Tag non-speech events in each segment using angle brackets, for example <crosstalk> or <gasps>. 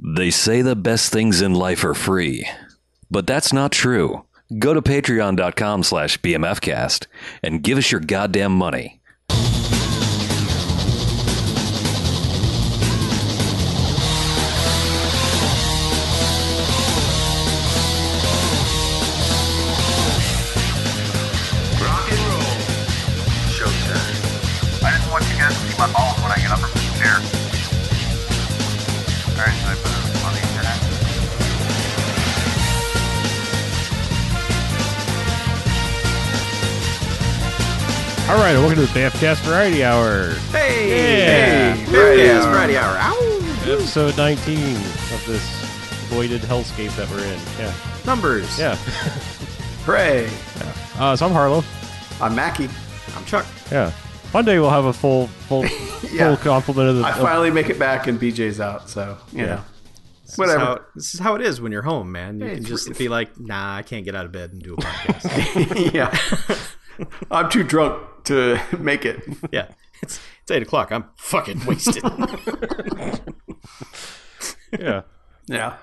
They say the best things in life are free, but that's not true. Go to patreon.com slash bmfcast and give us your goddamn money. To the BAFcast Variety Hour, Hey, Yeah. hey, Friday hour. Friday hour. Ow. episode 19 of this voided hellscape that we're in. Yeah, Numbers. yeah. <laughs> Hooray. Uh, so I'm Harlow. I'm Mackie. I'm Chuck. Yeah. One day we'll have a full, full, <laughs> Yeah. full complement of the. I of- finally make it back and BJ's out, so, you know. This Whatever. Is how, this is how it is when you're home, man. You Hey, can just be like, "Nah, I can't get out of bed and do a <laughs> podcast." yeah. I'm too drunk to <laughs> make it. yeah, it's it's eight o'clock. I'm fucking wasted. <laughs> yeah. Yeah.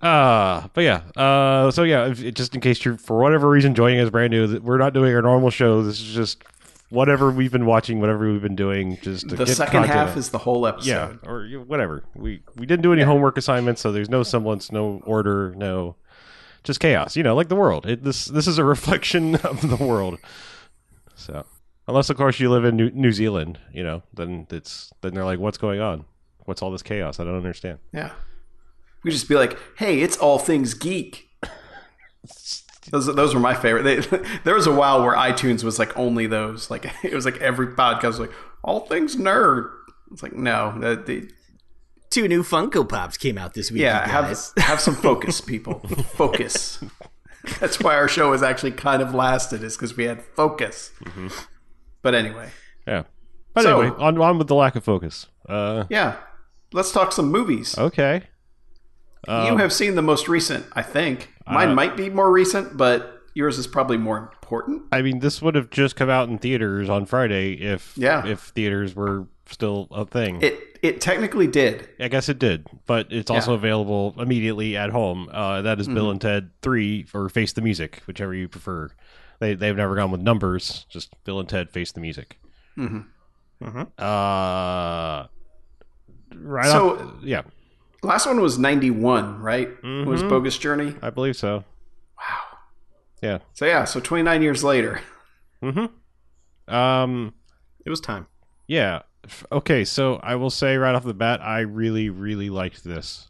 Uh, but yeah. Uh, so yeah, if, just in case you're for whatever reason joining us brand new, we're not doing our normal show. This is just whatever we've been watching, whatever we've been doing. Just to The get second half out. is the whole episode. yeah, or whatever. We we didn't do any homework assignments, so there's no semblance, no order, no just chaos. You know, like the world. It, this this is a <laughs> reflection of the world. So unless of course you live in New, New Zealand, you know, then it's then they're like, what's going on? What's all this chaos? I don't understand. Yeah. We just be like, hey, it's all things geek. <laughs> Those, those were my favorite. They, <laughs> there was a while where iTunes was like only those. Like <laughs> it was like every podcast was like all things nerd. It's like no, that they, Two new Funko Pops came out this week. yeah, you have have some focus, people. focus. That's why our show has actually kind of lasted, is because we had focus. Mm-hmm. But anyway, Yeah. But So- anyway, on on with the lack of focus. Uh, yeah, let's talk some movies. okay. you have seen the most recent, I think. Mine uh, might be more recent, but yours is probably more important. I mean, this would have just come out in theaters on Friday if Yeah. if theaters were still a thing. It it technically did. I guess it did, but it's also available immediately at home. Uh, that is Bill and Ted Three or Face the Music, whichever you prefer. They they've never gone with numbers, just Bill and Ted Face the Music. Mm Mhm. Uh, right. So- off- yeah, Last one was ninety one, right? It was. Bogus Journey. I believe so. Wow. Yeah. So yeah, so twenty nine years later. Mm-hmm. Um. It was time. Yeah. Okay, so I will say right off the bat, I really, really liked this.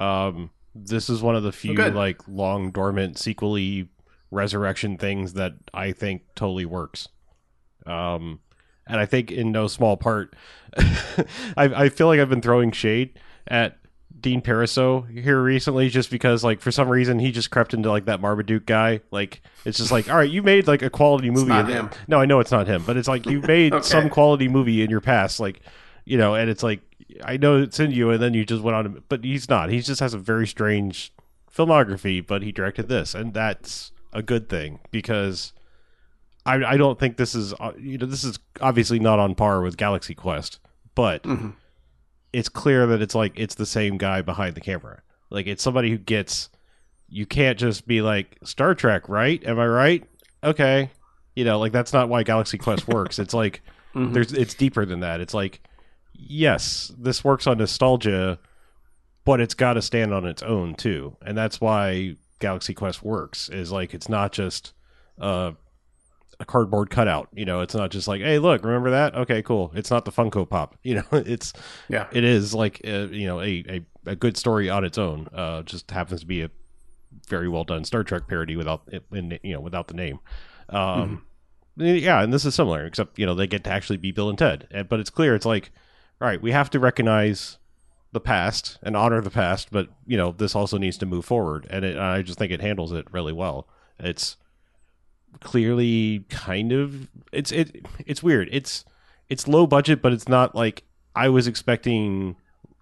Um, this is one of the few good. like long dormant sequely resurrection things that I think totally works. Um, and I think in no small part, <laughs> I, I feel like I've been throwing shade at Dean Parisot here recently, just because like for some reason he just crept into like that Marmaduke guy. Like it's just like, all right, you made like a quality movie. not and- him. No, I know it's not him, but it's like you <laughs> made Okay. some quality movie in your past, like you know, and it's like I know it's in you, and then you just went on, to, but he's not. He just has a very strange filmography, but he directed this, and that's a good thing because I I don't think this is uh, you know this is obviously not on par with Galaxy Quest, but Mhm. it's clear that it's like it's the same guy behind the camera. Like it's somebody who gets. You can't just be like Star Trek, right? Am I right? Okay, you know, like that's not why Galaxy Quest <laughs> works. It's like Mhm. there's it's deeper than that. It's like yes, this works on nostalgia, but it's got to stand on its own too, and that's why Galaxy Quest works. Is like it's not just uh, a cardboard cutout. You know, it's not just like hey, look, remember that? Okay, cool. It's not the Funko Pop. <laughs> You know, it's Yeah. it is like uh, you know a, a a good story on its own. Uh, just happens to be a very well done Star Trek parody without it, in, you know without the name. Um, Yeah, and this is similar, except you know they get to actually be Bill and Ted. But it's clear it's like, all right, we have to recognize the past and honor the past, but you know this also needs to move forward, and it, I just think it handles it really well. It's clearly kind of it's it it's weird. It's it's low budget, but it's not like I was expecting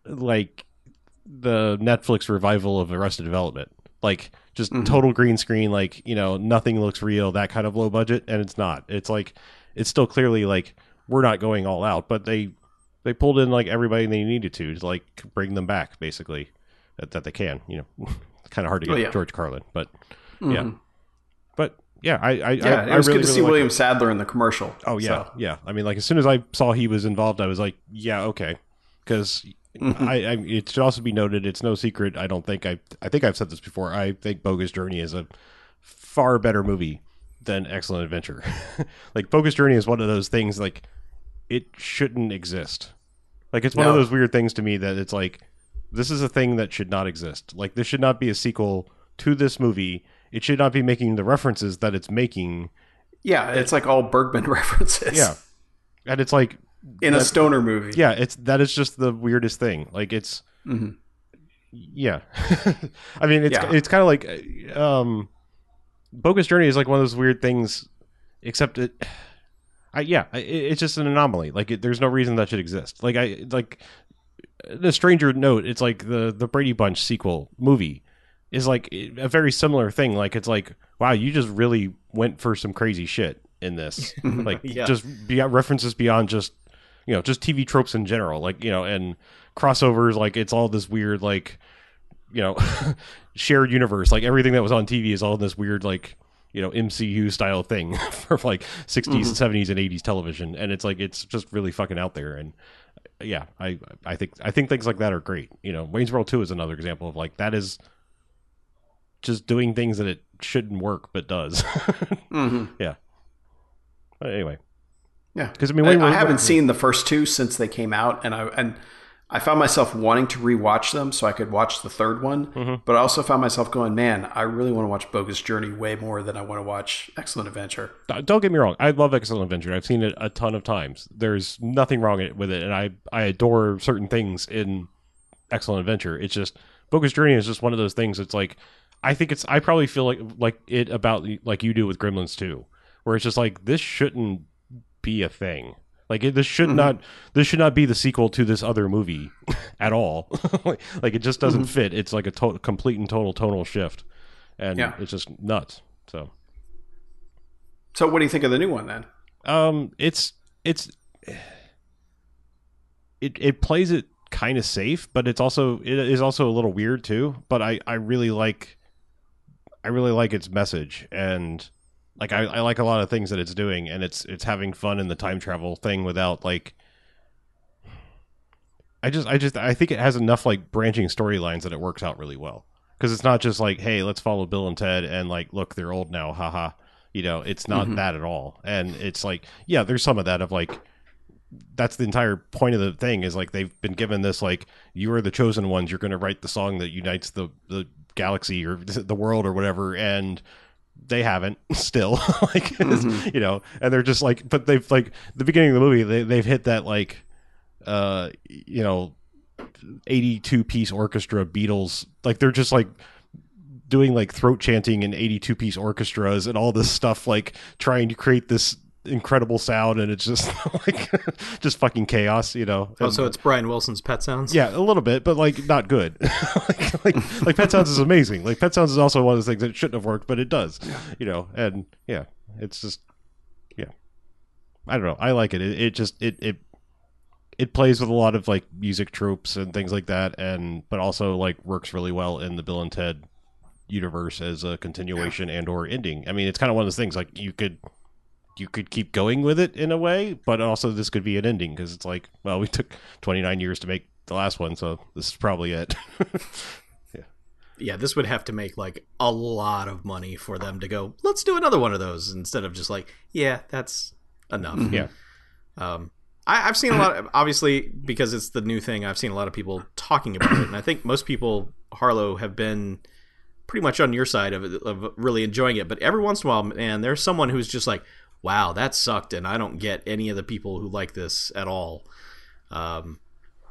like the Netflix revival of Arrested Development. Like just Mhm. total green screen, like, you know, nothing looks real, that kind of low budget, and it's not. It's like it's still clearly like we're not going all out, but they they pulled in like everybody they needed to to like bring them back, basically. that, that they can. You know, <laughs> it's kind of hard to Oh, get yeah. George Carlin, but mm-hmm. yeah, but yeah, I I, Yeah, I, it I was really, good to really see like- William Sadler in the commercial. Oh yeah, so. yeah. I mean, like as soon as I saw he was involved, I was like, yeah, okay, because mm-hmm. I, I it should also be noted, it's no secret. I don't think I I think I've said this before. I think Bogus Journey is a far better movie than Excellent Adventure. <laughs> like Bogus Journey is one of those things like it shouldn't exist. Like it's one of those weird things to me that it's like this is a thing that should not exist. Like this should not be a sequel to this movie. It should not be making the references that it's making. Yeah, it's like all Bergman <laughs> references. Yeah. And it's like in a stoner movie. yeah it's that is just the weirdest thing like it's Mhm. yeah <laughs> i mean it's Yeah. it's kind of like um bogus journey is like one of those weird things except it I, yeah it, it's just an anomaly. Like it, there's no reason that should exist. Like i like the stranger note it's like the the brady bunch sequel movie is like a very similar thing. Like it's like wow you just really went for some crazy shit in this. <laughs> Like Yeah. just beyond references beyond just you know just tv tropes in general. Like you know and crossovers like it's all this weird like you know <laughs> shared universe. Like everything that was on tv is all in this weird like you know mcu style thing <laughs> for like 60s and 70s and 80s television. And it's like it's just really fucking out there. And yeah i i think i think things like that are great. You know wayne's world 2 is another example of like that is just doing things that it shouldn't work but does. <laughs> Hmm yeah. But anyway. Yeah, 'Cause, I mean, I, Wayne- I haven't <laughs> seen the first two since they came out, and I and I found myself wanting to rewatch them so I could watch the third one. Mm-hmm. But I also found myself going, man, I really want to watch Bogus Journey way more than I want to watch Excellent Adventure. Don't get me wrong i love excellent adventure i've seen it a ton of times there's nothing wrong with it and i i adore certain things in excellent adventure it's just bogus journey is just one of those things it's like i think it's i probably feel like like it about like you do with gremlins too, where it's just like this shouldn't be a thing like it, this should not this should not be the sequel to this other movie at all. <laughs> Like it just doesn't fit. It's like a to- complete and total tonal shift. And Yeah. it's just nuts. So. So, what do you think of the new one then? um, it's it's it it plays it kind of safe, but it's also it is also a little weird too. But I I really like I really like its message. And like I, I like a lot of things that it's doing and it's it's having fun in the time travel thing without like I just I just I think it has enough like branching storylines that it works out really well. Because it's not just like hey let's follow Bill and Ted and like look they're old now haha. You know it's not mm-hmm. that at all. And it's like yeah there's some of that of like that's the entire point of the thing is like they've been given this like you are the chosen ones you're going to write the song that unites the the galaxy or <laughs> the world or whatever and they haven't <laughs> still <laughs> like it's- you know and they're just like but they've like the beginning of the movie they, they've hit that like uh you know 82 piece orchestra beatles like they're just like doing like throat chanting and 82 piece orchestras and all this stuff like trying to create this incredible sound and it's just <laughs> like <laughs> just fucking chaos you know Oh, And- so it's Brian Wilson's Pet Sounds. yeah, a little bit, but like not good. <laughs> like, like like Pet Sounds is amazing. Like Pet Sounds is also one of those things that shouldn't have worked, but it does. You know, and yeah, it's just yeah. I don't know. I like it. It, it just it it it plays with a lot of like music tropes and things like that, and but also like works really well in the Bill and Ted universe as a continuation and or ending. I mean, it's kind of one of those things like you could you could keep going with it in a way, but also this could be an ending because it's like, well, we took 29 years to make the last one, so this is probably it. <laughs> Yeah, Yeah, this would have to make like a lot of money for them to go. Let's do another one of those instead of just like, yeah, that's enough. yeah. Um, I, I've seen a lot. Of, obviously, because it's the new thing, I've seen a lot of people talking about it, and I think most people, Harlow, have been pretty much on your side of it, of really enjoying it. But every once in a while, man, there's someone who's just like, "Wow, that sucked," and I don't get any of the people who like this at all. Um,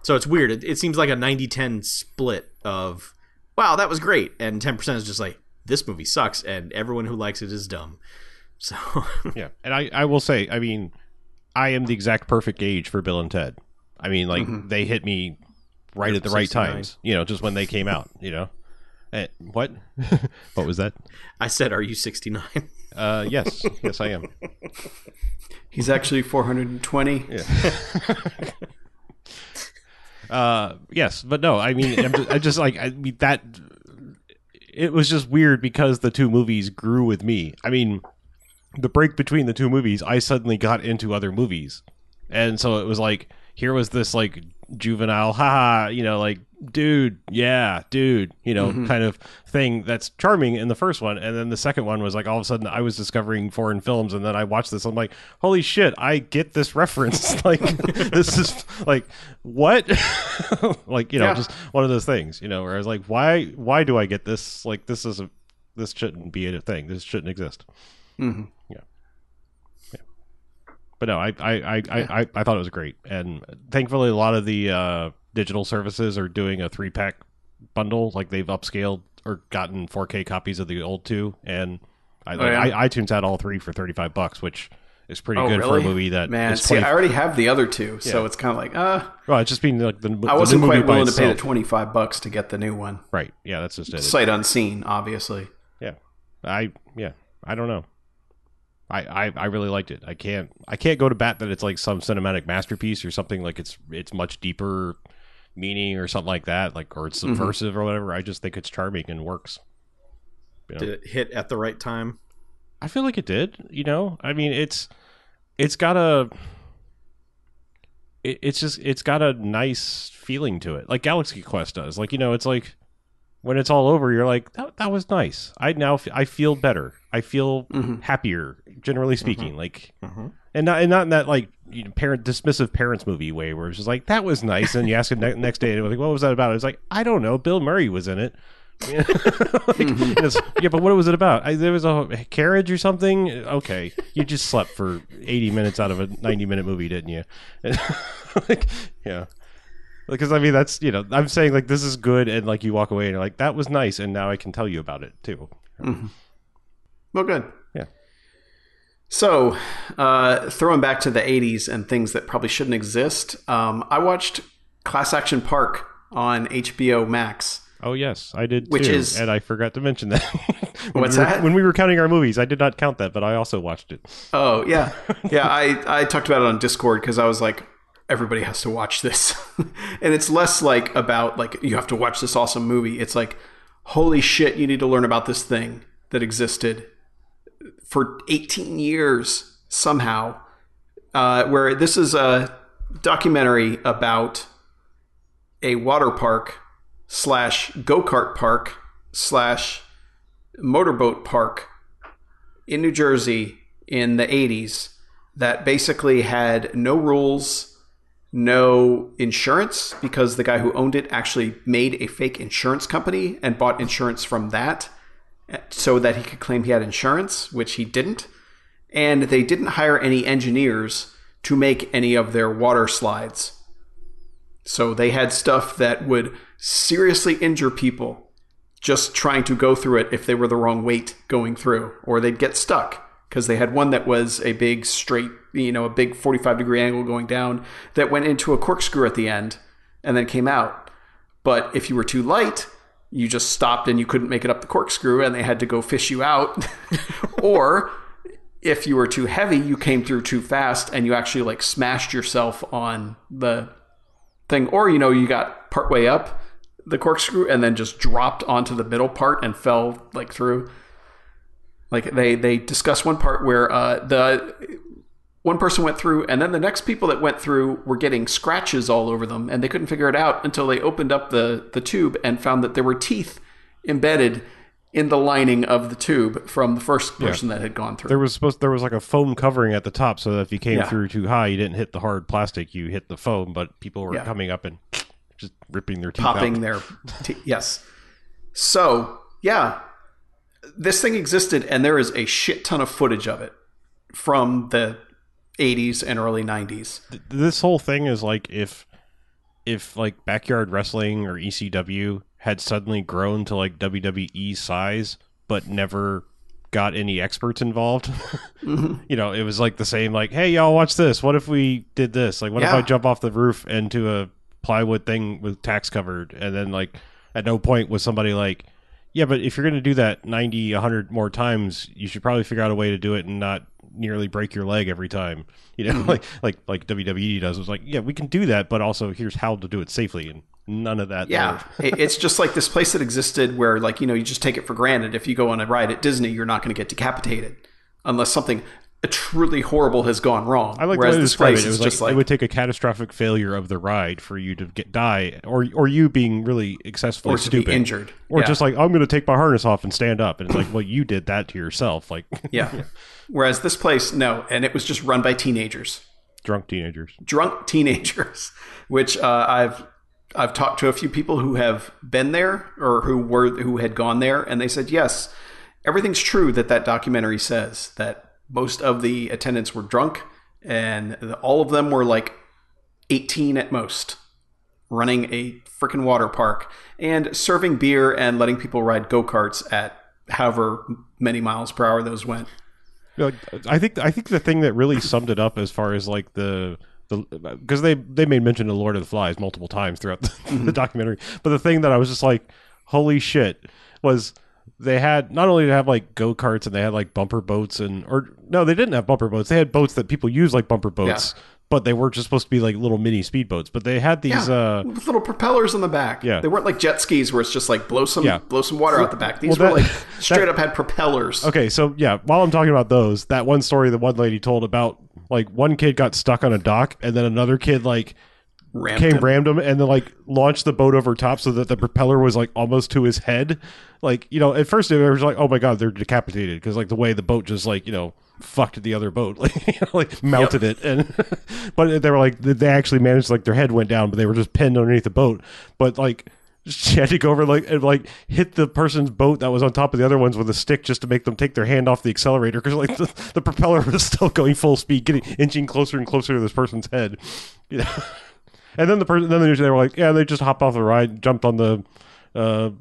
so it's weird. It, it seems like a 90-10 split of, "Wow, that was great," and ten percent is just like, "This movie sucks," and everyone who likes it is dumb. <laughs> So Yeah. And I, I will say, I mean, I am the exact perfect age for Bill and Ted. I mean, like, they hit me right at the right 69. times, you know, just when they came out, you know. Eh, what? <laughs> what was that? I said, "Are you 69?" <laughs> Uh, yes. yes, I am. <laughs> He's actually 420. Yeah. <laughs> Uh, yes, but no, I mean, I'm just, I just like I mean that. It was just weird because the two movies grew with me. I mean, the break between the two movies, I suddenly got into other movies, and so it was like here was this like juvenile, <laughs> haha, you know, like dude, yeah, dude, you know, kind of thing that's charming in the first one, and then the second one was like all of a sudden I was discovering foreign films, and then I watched this, I'm like, holy shit, I get this <laughs> reference, <laughs> like this is like what, like you know, Yeah. just one of those things, you know, where I was like, why, why do I get this? Like this is a, this shouldn't be a thing, this shouldn't exist. Mhm. But no, I I, I, I, I I thought it was great, and thankfully a lot of the uh, digital services are doing a three pack bundle, like they've upscaled or gotten 4K copies of the old two, and I, Oh, yeah? I iTunes had all three for 35 bucks, which is pretty Oh, good for a movie that Man, see, 20 I already have the other two, so Yeah. it's kind of like, uh, well, it's just being like the, the I wasn't movie quite willing to pay the twenty five bucks to get the new one. right. Yeah, that's just it. Sight unseen, obviously. yeah i yeah i don't know I, I i really liked it. I can't i can't go to bat that it's like some cinematic masterpiece or something like it's it's much deeper meaning or something like that like or it's Mm-hmm. subversive or whatever. I just think it's charming and works. Did it hit at the right time? i feel like it did you know? I mean it's it's got a it, it's just it's got a nice feeling to it like galaxy quest does. Like you know it's like when it's all over you're like that, that was nice. I now f- i feel better. I feel mm-hmm. happier generally mm-hmm. speaking. Like mm-hmm. and not and not in that like you know, parent dismissive parents movie way where it's just like that was nice. And you ask it ne- next day and it was like what was that about? It's like i don't know. Bill murray was in it. <laughs> Like, it's, yeah, but what was it about? I, there was a carriage or something. Okay, you just slept for eighty minutes out of a ninety-minute movie, didn't you? <laughs> like, yeah, because I mean that's you know I'm saying like this is good, and like you walk away and you're like that was nice, and now I can tell you about it too. Well, good. Yeah. So, uh, throwing back to the 80s and things that probably shouldn't exist, um, I watched Class Action Park on HBO Max. Oh yes, I did Which too, is- and I forgot to mention that. <laughs> What's we were, that? When we were counting our movies, I did not count that, but I also watched it. Oh, yeah. <laughs> Yeah, I, I talked about it on Discord because I was like, everybody has to watch this. <laughs> and it's less like about, like, you have to watch this awesome movie. It's like, holy shit, you need to learn about this thing that existed for 18 years somehow. Uh, where this is a documentary about a water park slash go kart park slash motorboat park in New Jersey in the 80s that basically had no rules, no insurance, because the guy who owned it actually made a fake insurance company and bought insurance from that so that he could claim he had insurance, which he didn't. And they didn't hire any engineers to make any of their water slides. So they had stuff that would seriously injure people just trying to go through it if they were the wrong weight going through, or they'd get stuck because they had one that was a big straight, you know, a big 45 degree angle going down that went into a corkscrew at the end and then came out. But if you were too light, you just stopped and you couldn't make it up the corkscrew and they had to go fish you out. <laughs> or if you were too heavy, you came through too fast and you actually like smashed yourself on the thing. Or, you know, you got partway up the corkscrew and then just dropped onto the middle part and fell like through. Like they they discuss one part where uh, the one person went through and then the next people that went through were getting scratches all over them and they couldn't figure it out until they opened up the the tube and found that there were teeth embedded in the lining of the tube from the first person that had gone through. There was supposed there was like a foam covering at the top, so that if you came Yeah. through too high, you didn't hit the hard plastic, you hit the foam. But people were Yeah. coming up and just ripping their teeth popping out. their te- yes. So yeah, this thing existed, and there is a shit ton of footage of it from the 80s and early 90s. this whole thing is like if if like backyard wrestling or ECW had suddenly grown to like WWE size but never got any experts involved. <laughs> Mm-hmm. You know, it was like the same like, "Hey y'all watch this. What if we did this? Like what if I jump off the roof into a plywood thing with tacks covered?" And then like at no point was somebody like Yeah, but if you're going to do that 90, 100 more times, you should probably figure out a way to do it and not nearly break your leg every time. <laughs> You know, mm-hmm. like like like WWE does. It's like, yeah, we can do that, but also here's how to do it safely, and none of that. Yeah, it's just like this place that existed where, like, you know, you just take it for granted. If you go on a ride at Disney, you're not going to get decapitated unless something truly horrible has gone wrong. I like the Whereas way this place it. It was just like, like, it would take a catastrophic failure of the ride for you to get die, or or you being really excessively or to stupid, be injured, or Yeah. just like I'm going to take my harness off and stand up, and it's like, well, you did that to yourself, like <laughs> yeah. Whereas this place, no, and it was just run by teenagers. drunk teenagers. drunk <laughs> teenagers, which uh, I've I've talked to a few people who have been there or who were who had gone there, and they said yes, everything's true that that documentary says that most of the attendants were drunk, and all of them were like eighteen at most, running a freaking water park and serving beer and letting people ride go karts at however many miles per hour those went. You know, I think I think the thing that really summed it up as far as like the the because they they made mention of Lord of the Flies multiple times throughout the, <laughs> Mm-hmm. the documentary, but the thing that I was just like, holy shit, was they had not only they have like go karts and they had like bumper boats and or no they didn't have bumper boats they had boats that people use like bumper boats but they were just supposed to be like little mini speedboats but they had these Yeah, uh with little propellers on the back. Yeah. they weren't like jet skis where it's just like blow some Yeah. blow some water out the back. These well, were that- like <laughs> straight up had propellers. Okay, so yeah, while I'm talking about those, that one story the one lady told about like one kid got stuck on a dock and then another kid like Rammed came him. rammed him and then like launched the boat over top so that the propeller was like almost to his head. Like, you know, at first it was like, oh my god, they're decapitated because like the way the boat just like, you know, fucked the other boat, <laughs> like, you know, like melted it. And <laughs> but they were like, they actually managed like their head went down, but they were just pinned underneath the boat. But like, she had to go over like and like hit the person's boat that was on top of the other ones with a stick just to make them take their hand off the accelerator because like the, the propeller <laughs> was still going full speed, getting inching closer and closer to this person's head. You know? And then the person, then they were like, yeah, they just hopped off the ride, jumped on the uh,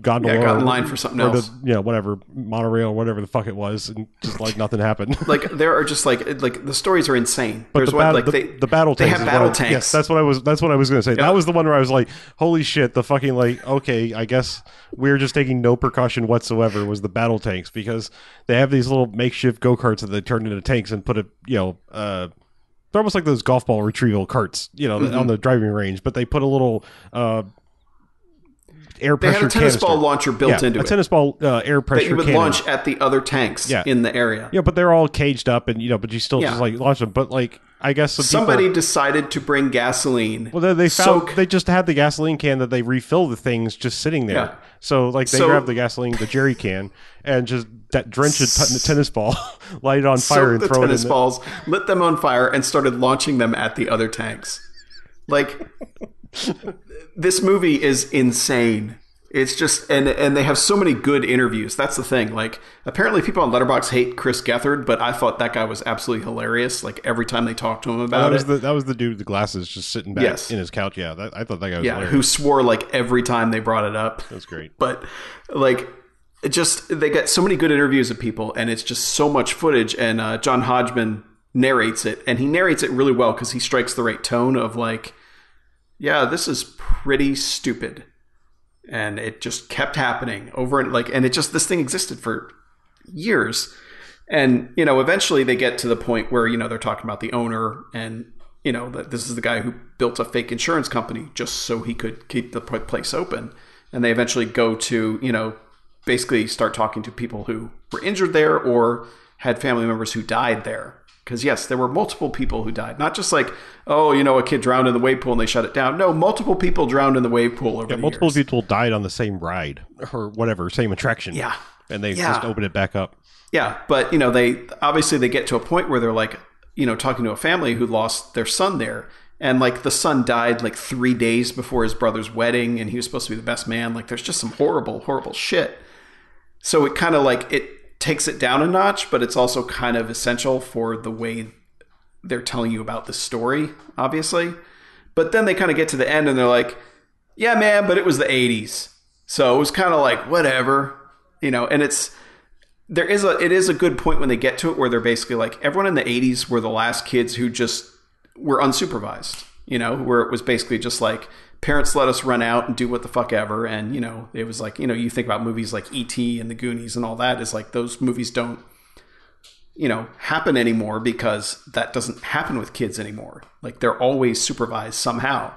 gondola, Yeah, got in line for something or else. The, know, whatever monorail, or whatever the fuck it was, and just like nothing happened. <laughs> Like there are just like like the stories are insane. But There's the, one battle, like the, they the battle they tanks. have battle I- tanks. Yes, that's what I was. That's what I was going to say. Yeah. That was the one where I was like, "Holy shit!" The fucking like, okay, I guess we're just taking no precaution whatsoever. Was the battle tanks because they have these little makeshift go karts that they turn into tanks and put a you know. uh they're almost like those golf ball retrieval carts, you know, Mm-hmm. on the driving range. But they put a little uh, air they pressure had a tennis canister. ball launcher built yeah, into a it tennis ball uh, air pressure that you would cannon. launch at the other tanks Yeah. in the area. Yeah, but they're all caged up, and you know, but you still Yeah. just like launch them. But like, I guess some people- Somebody decided to bring gasoline. Well, they, they found soak- they just had the gasoline can that they refill the things just sitting there. Yeah. So like they So- grab the gasoline, the jerry can, and just that drench a t- tennis ball, <laughs> light it on fire, soaked and the throw it in. tennis the- balls, lit them on fire, and started launching them at the other tanks. Like this movie is insane. It's just and and they have so many good interviews. That's the thing. Like apparently people on Letterbox hate Chris Gethard, but I thought that guy was absolutely hilarious. Like every time they talked to him that about was it. the that was the dude with the glasses just sitting back Yes. in his couch. Yeah, that, I thought that guy was yeah, hilarious. who swore like every time they brought it up. That's great. but like it just they get so many good interviews of people and it's just so much footage and uh, john hodgman narrates it and he narrates it really well because he strikes the right tone of like yeah this is pretty stupid. And it just kept happening over and like and it just this thing existed for years. And you know eventually they get to the point where you know they're talking about the owner and you know that this is the guy who built a fake insurance company just so he could keep the place open. And they eventually go to you know basically start talking to people who were injured there or had family members who died there because yes there were multiple people who died not just like oh you know a kid drowned in the wave pool and they shut it down no multiple people drowned in the wave pool over Yeah, multiple years. people died on the same ride or whatever, same attraction. Yeah. and they Yeah. just opened it back up. Yeah, but you know, they obviously they get to a point where they're like, you know, talking to a family who lost their son there, and like the son died like three days before his brother's wedding, and he was supposed to be the best man. Like, there's just some horrible, horrible shit. So it kind of like it takes it down a notch, but it's also kind of essential for the way they're telling you about the story, obviously. But then they kind of get to the end and they're like, yeah, man, but it was the 80s. So it was kind of like, whatever, you know, and it's, there is a, it is a good point when they get to it where they're basically like, everyone in the 80s were the last kids who just were unsupervised, you know, where it was basically just like parents let us run out and do what the fuck ever. And, you know, it was like, you know, you think about movies like E.T. and The Goonies and all that is like those movies don't, you know, happen anymore because that doesn't happen with kids anymore. Like they're always supervised somehow.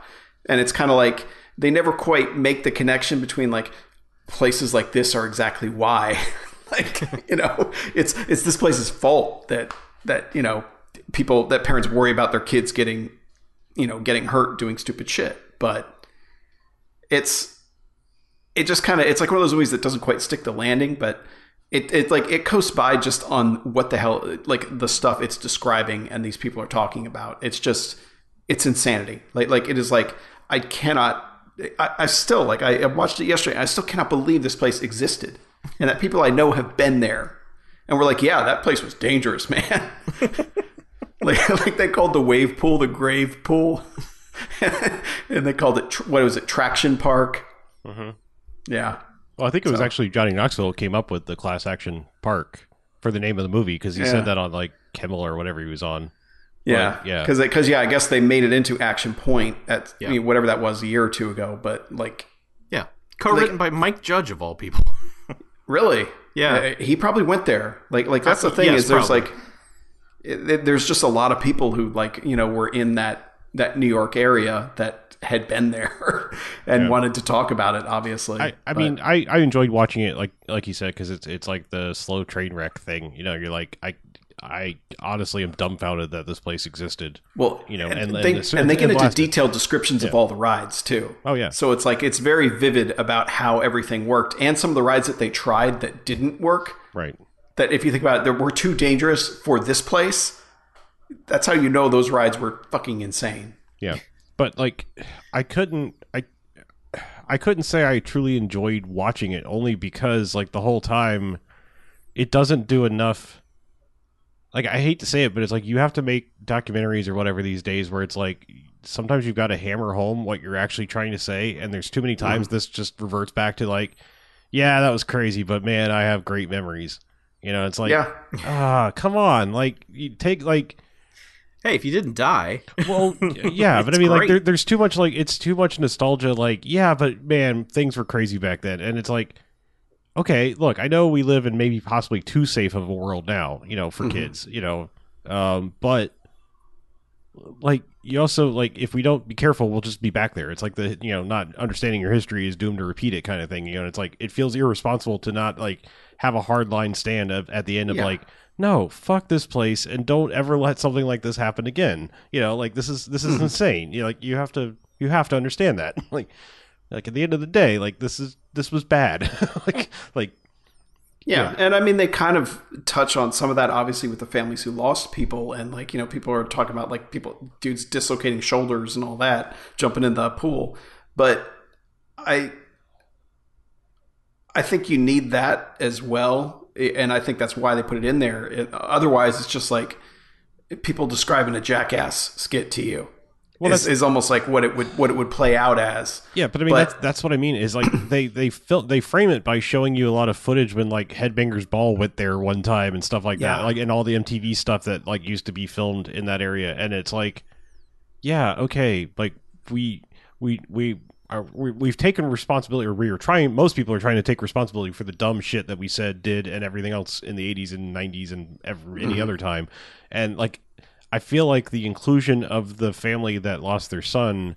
And it's kind of like they never quite make the connection between like places like this are exactly why. <laughs> like, you know, it's it's this place's fault that that, you know, people that parents worry about their kids getting, you know, getting hurt doing stupid shit. But it's it just kind of it's like one of those movies that doesn't quite stick the landing, but it it like it coasts by just on what the hell like the stuff it's describing and these people are talking about. It's just it's insanity. Like like it is like I cannot. I, I still like I, I watched it yesterday. I still cannot believe this place existed and that people I know have been there and we're like, yeah, that place was dangerous, <laughs> man. <laughs> like like they called the wave pool the grave pool, <laughs> <laughs> and they called it what was it traction park. Yeah, Well, I think it was actually Johnny Knoxville came up with the class action park for the name of the movie because he Yeah. said that on like Kimmel or whatever he was on. Yeah, Like, yeah. because because yeah, I guess they made it into Action Point at Yeah. I mean, whatever that was a year or two ago. But like, Yeah, co-written by Mike Judge of all people. <laughs> really, Yeah. Uh, he probably went there. Like like that's the thing Yes, is there's probably. like it- there's just a lot of people who like you know were in that that New York area that had been there <laughs> and wanted to talk about it. Obviously, I, I mean, I, I enjoyed watching it, like like you said, because it's it's like the slow train wreck thing. You know, you're like, I I honestly am dumbfounded that this place existed. Well, you know, and, and- they, and and they get into detailed descriptions of all the rides too. Oh, yeah. So it's like it's very vivid about how everything worked, and some of the rides that they tried that didn't work. Right. That if you think about it, they were too dangerous for this place. That's how you know those rides were fucking insane. Yeah. But like, I couldn't I. I couldn't say I truly enjoyed watching it only because like the whole time it doesn't do enough like I hate to say it but it's like you have to make documentaries or whatever these days where it's like sometimes you've got to hammer home what you're actually trying to say and there's too many times this just reverts back to like yeah that was crazy but man I have great memories you know it's like yeah, ah come on like you take like hey, if you didn't die, well, <laughs> yeah, but I mean, like, there, there's too much, like, it's too much nostalgia. Like, yeah, but man, things were crazy back then, and it's like, okay, look, I know we live in maybe possibly too safe of a world now, you know, for Mhm. kids, you know, um, but like, you also like, if we don't be careful, we'll just be back there. It's like the, you know, not understanding your history is doomed to repeat it kind of thing. You know, and it's like it feels irresponsible to not like have a hard line stand of, at the end of Yeah. like no, fuck this place and don't ever let something like this happen again. You know, like this is this is hmm. insane. You know, like you have to you have to understand that. <laughs> like like at the end of the day, like this is this was bad. <laughs> like like yeah, and I mean they kind of touch on some of that obviously with the families who lost people, and like you know people are talking about like people dudes dislocating shoulders and all that, jumping in the pool, but I I think you need that as well, and I think that's why they put it in there. It, otherwise, it's just like people describing a jackass skit to you. Well, is, is almost like what it would what it would play out as. yeah, but I mean But- that's that's what I mean is like they they fil- they frame it by showing you a lot of footage when like Headbangers Ball went there one time and stuff like that. Like and all the MTV stuff that like used to be filmed in that area and it's like yeah, okay, like we we we are we, we've taken responsibility or we are trying most people are trying to take responsibility for the dumb shit that we said did and everything else in the 80s and 90s and every, any mm-hmm. other time and like i feel like the inclusion of the family that lost their son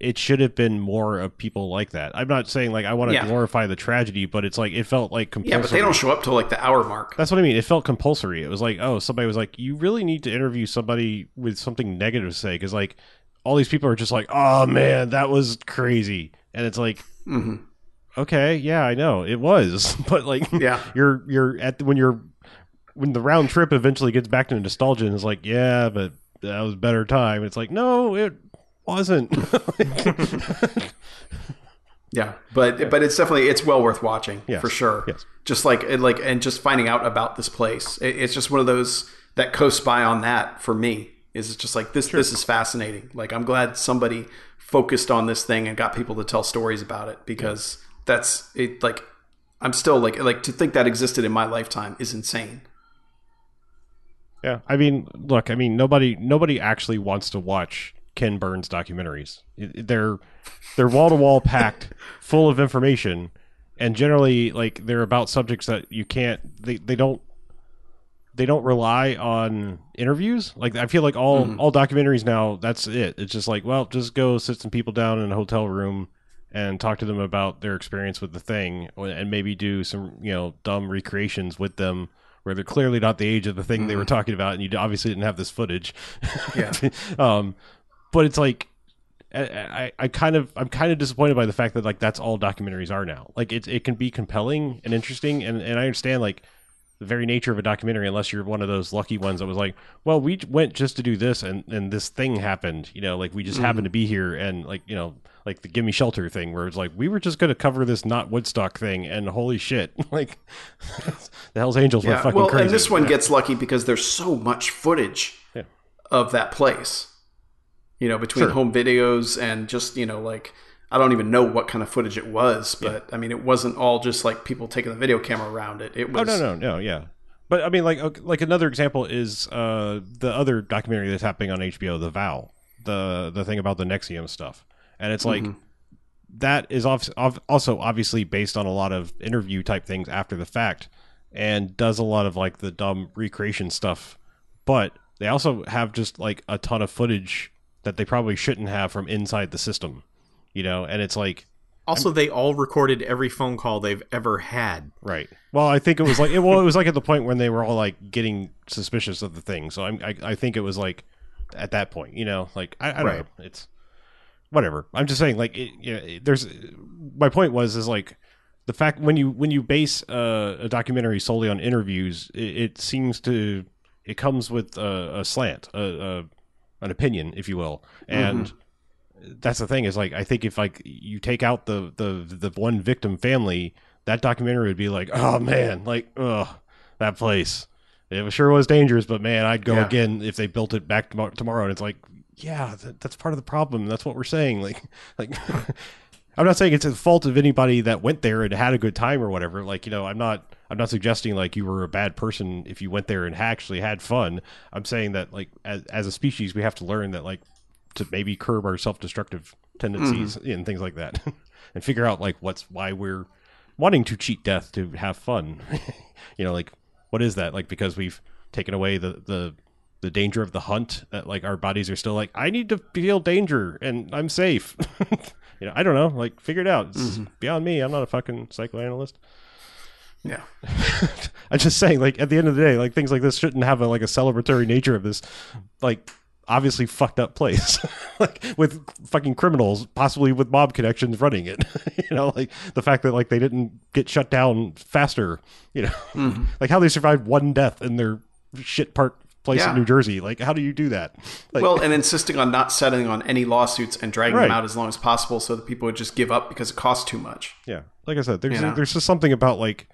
it should have been more of people like that i'm not saying like i want to Yeah. glorify the tragedy but it's like it felt like compulsory. Yeah, but they don't show up till like the hour mark. That's what I mean. It felt compulsory. It was like, oh, somebody was like, you really need to interview somebody with something negative to say because like all these people are just like, oh man, that was crazy, and it's like, hmm okay, yeah, I know it was, <laughs> but like, Yeah. you're you're at the, when you're when the round trip eventually gets back to nostalgia and it's like, yeah, but that was a better time. It's like, no, it wasn't. <laughs> Yeah, but but it's definitely it's well worth watching Yes, for sure. yes. Just like it- like and just finding out about this place, it, it's just one of those that coasts by on that for me. Is it's just like this this is fascinating. Like I'm glad somebody focused on this thing and got people to tell stories about it because that's it. Like I'm still like like to think that existed in my lifetime is insane. Yeah, I mean, look, I mean, nobody nobody actually wants to watch Ken Burns documentaries. They're they're wall to wall packed, full of information, and generally like they're about subjects that you can't. They they don't they don't rely on interviews. Like I feel like all all documentaries now that's it. It's just like well, just go sit some people down in a hotel room and talk to them about their experience with the thing, and maybe do some you know dumb recreations with them where they're clearly not the age of the thing they were talking about, and you obviously didn't have this footage. Yeah. <laughs> um, but it's like. I, I, I kind of I'm kind of disappointed by the fact that like that's all documentaries are now. Like it it can be compelling and interesting and, and I understand like the very nature of a documentary unless you're one of those lucky ones that was like, well, we went just to do this and and this thing happened, you know, like we just happened to mm-hmm. be here and like, you know, like the gimme shelter thing where it's like we were just going to cover this not Woodstock thing and holy shit, <laughs> like <laughs> the Hell's Angels were Yeah. fucking Well, crazy. and this one gets lucky because there's so much footage Yeah. of that place. You know, between Sure. home videos and just you know, like I don't even know what kind of footage it was, but I mean, it wasn't all just like people taking the video camera around it. It Oh was no no no yeah, but I mean like like another example is uh the other documentary that's happening on HBO, The Vow, the the thing about the NXIVM stuff, and it's like that is also obviously based on a lot of interview type things after the fact, and does a lot of like the dumb recreation stuff, but they also have just like a ton of footage that they probably shouldn't have from inside the system, you know, and it's like Also, they all recorded every phone call they've ever had. Right. Well, I think it was like it, well, it was like at the point when they were all like getting suspicious of the thing. So I'm, I, I think it was like at that point, you know, like I, I don't Right. know. It's whatever. I'm just saying, like, it, you know, it- there's my point was is like the fact when you when you base uh, a documentary solely on interviews, it, it seems to it comes with a, a slant, a, a an opinion, if you will, and that's the thing is like I think if like you take out the the the one victim family, that documentary would be like, oh man, like ugh, that place. It sure was dangerous, but man, I'd go Yeah. again if they built it back tomorrow. And it's like, yeah, that, that's part of the problem. That's what we're saying. Like, <laughs> like <laughs> I'm not saying it's the fault of anybody that went there and had a good time or whatever. Like, you know, I'm not I'm not suggesting like you were a bad person if you went there and actually had fun. I'm saying that like as as a species we have to learn that like to maybe curb our self-destructive tendencies mm. and things like that <laughs> and figure out like what's why we're wanting to cheat death to have fun. <laughs> you know, like what is that? Like because we've taken away the the the danger of the hunt that like our bodies are still like I need to feel danger and I'm safe. <laughs> you know, I don't know, like figure it out. It's mm-hmm. beyond me. I'm not a fucking psychoanalyst. yeah. I'm just saying, like at the end of the day, like things like this shouldn't have a like a celebratory nature of this, like obviously fucked up place, <laughs> like with fucking criminals, possibly with mob connections running it. <laughs> you know, like the fact that like they didn't get shut down faster. You know, <laughs> mm-hmm. like how they survived one death in their shit park place Yeah. in New Jersey. Like how do you do that? Like, well, and insisting on not settling on any lawsuits and dragging Right. them out as long as possible, so that people would just give up because it costs too much. Yeah, like I said, there's You know? there's just something about like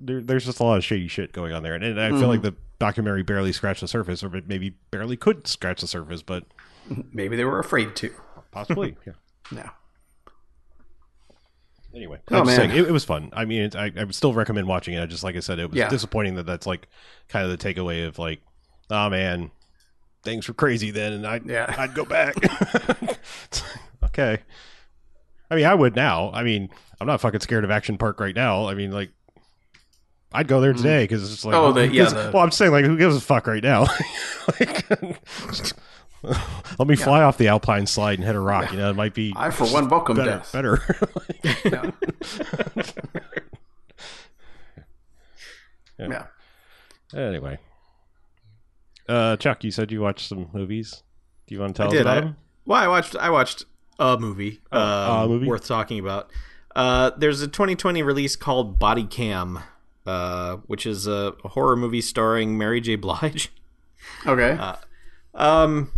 there, there's just a lot of shady shit going on there, and, and I feel like mm-hmm. the documentary barely scratched the surface, or maybe barely could scratch the surface, but Maybe they were afraid to. possibly. <laughs> yeah. No. Anyway, Oh, saying it, it was fun. I mean, I, I would still recommend watching it. I just like I said, it was Yeah. disappointing that that's like kind of the takeaway of like, oh man, things were crazy then, and I Yeah. I'd go back. <laughs> okay. I mean, I would now. I mean, I'm not fucking scared of Action Park right now. I mean, like, I'd go there today because it's like, Oh, the- yeah, the- well, I'm saying like, who gives a fuck right now? <laughs> like, <laughs> let me fly off the Alpine slide and hit a rock. You know, it might be I, for one, welcome better. death. Better. <laughs> Yeah. yeah. Anyway, uh, Chuck, you said you watched some movies. Do you want to tell us did. about I, them? well, I watched. I watched a movie. Oh, um, a movie? worth talking about. Uh, there's a 2020 release called Body Cam, uh, which is a, a horror movie starring Mary J. Blige. <laughs> Okay. Um,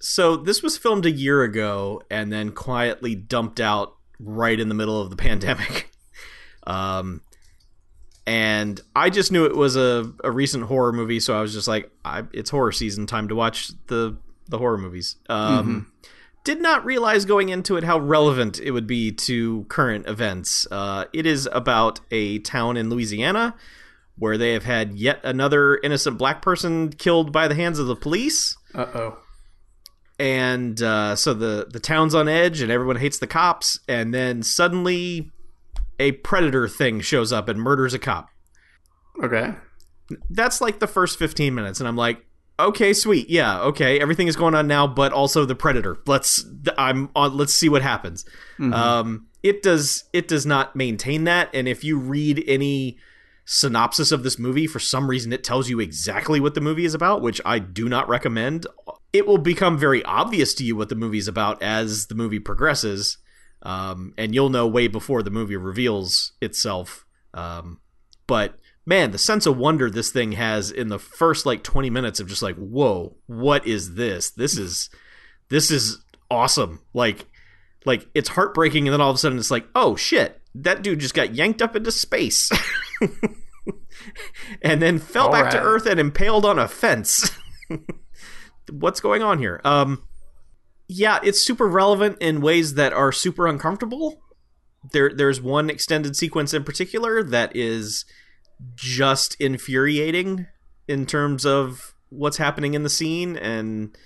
so this was filmed a year ago and then quietly dumped out right in the middle of the pandemic. <laughs> Um, and I just knew it was a, a recent horror movie, so I was just like, I, it's horror season, time to watch the the horror movies. Um, Did not realize going into it how relevant it would be to current events. Uh, it is about a town in Louisiana where they have had yet another innocent black person killed by the hands of the police. Uh oh. and uh, so the the town's on edge, and everyone hates the cops, and then suddenly a predator thing shows up and murders a cop. Okay. That's like the first fifteen minutes, and I'm like, okay, sweet, yeah, okay, everything is going on now, but also the predator. Let's I'm on. Let's see what happens. Um, it does it does not maintain that, and if you read any synopsis of this movie, for some reason it tells you exactly what the movie is about, which I do not recommend. It will become very obvious to you what the movie is about as the movie progresses, um, and you'll know way before the movie reveals itself. Um, but man, the sense of wonder this thing has in the first like 20 minutes of just like, whoa, what is this? This is this is awesome. Like like it's heartbreaking and then all of a sudden it's like, oh shit, that dude just got yanked up into space. <laughs> and then fell All back to earth and impaled on a fence. <laughs> What's going on here? Um yeah, it's super relevant in ways that are super uncomfortable. There there's one extended sequence in particular that is just infuriating in terms of what's happening in the scene and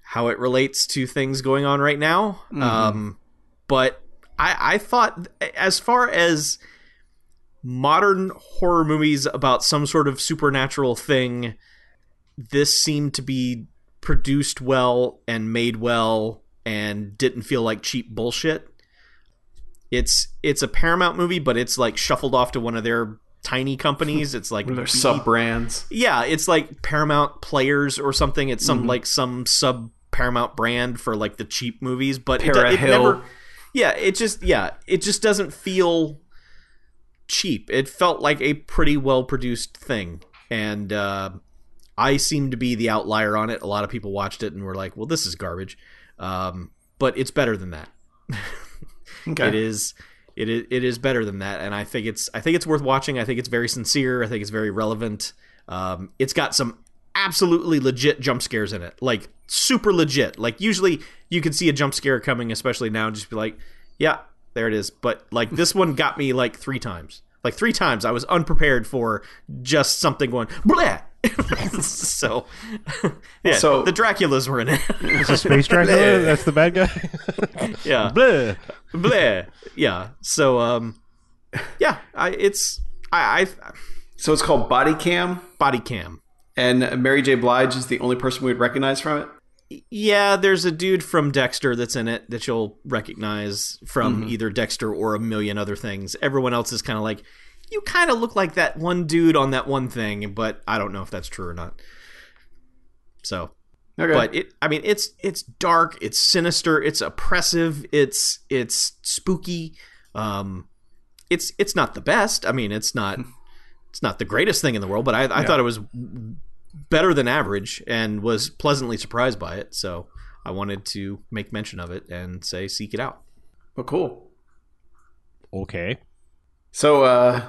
how it relates to things going on right now. Um, but I, I thought, as far as modern horror movies about some sort of supernatural thing, this seemed to be produced well and made well and didn't feel like cheap bullshit. It's it's a Paramount movie, but it's like shuffled off to one of their tiny companies. It's like Their sub brands. yeah, it's like Paramount Players or something. It's some like some sub Paramount brand for like the cheap movies, but it, it never. Yeah, it just yeah, it just doesn't feel cheap. It felt like a pretty well produced thing, and uh, I seem to be the outlier on it. A lot of people watched it and were like, "Well, this is garbage," um, but it's better than that. <laughs> Okay. It is it is it is better than that, and I think it's I think it's worth watching. I think it's very sincere. I think it's very relevant. Um, it's got some absolutely legit jump scares in it, like super legit. Like usually you can see a jump scare coming, especially now, and just be like, yeah, there it is. But like this one got me like three times. Like three times, I was unprepared for just something going blah. <laughs> so, <laughs> yeah. So- the Draculas were in it. It's a space <laughs> Dracula? That's the bad guy? yeah. Bleh. Bleh. Yeah. So um yeah, I it's I, I So it's called Body Cam, body cam. and Mary J. Blige is the only person we would recognize from it. Yeah, there's a dude from Dexter that's in it that you'll recognize from either Dexter or a million other things. Everyone else is kind of like you kind of look like that one dude on that one thing, but I don't know if that's true or not. So, Okay. but it i mean it's it's dark it's sinister it's oppressive it's it's spooky um it's it's not the best i mean it's not <laughs> it's not the greatest thing in the world but i, I thought it was better than average and was pleasantly surprised by it so i wanted to make mention of it and say seek it out well, cool. Okay. So, uh,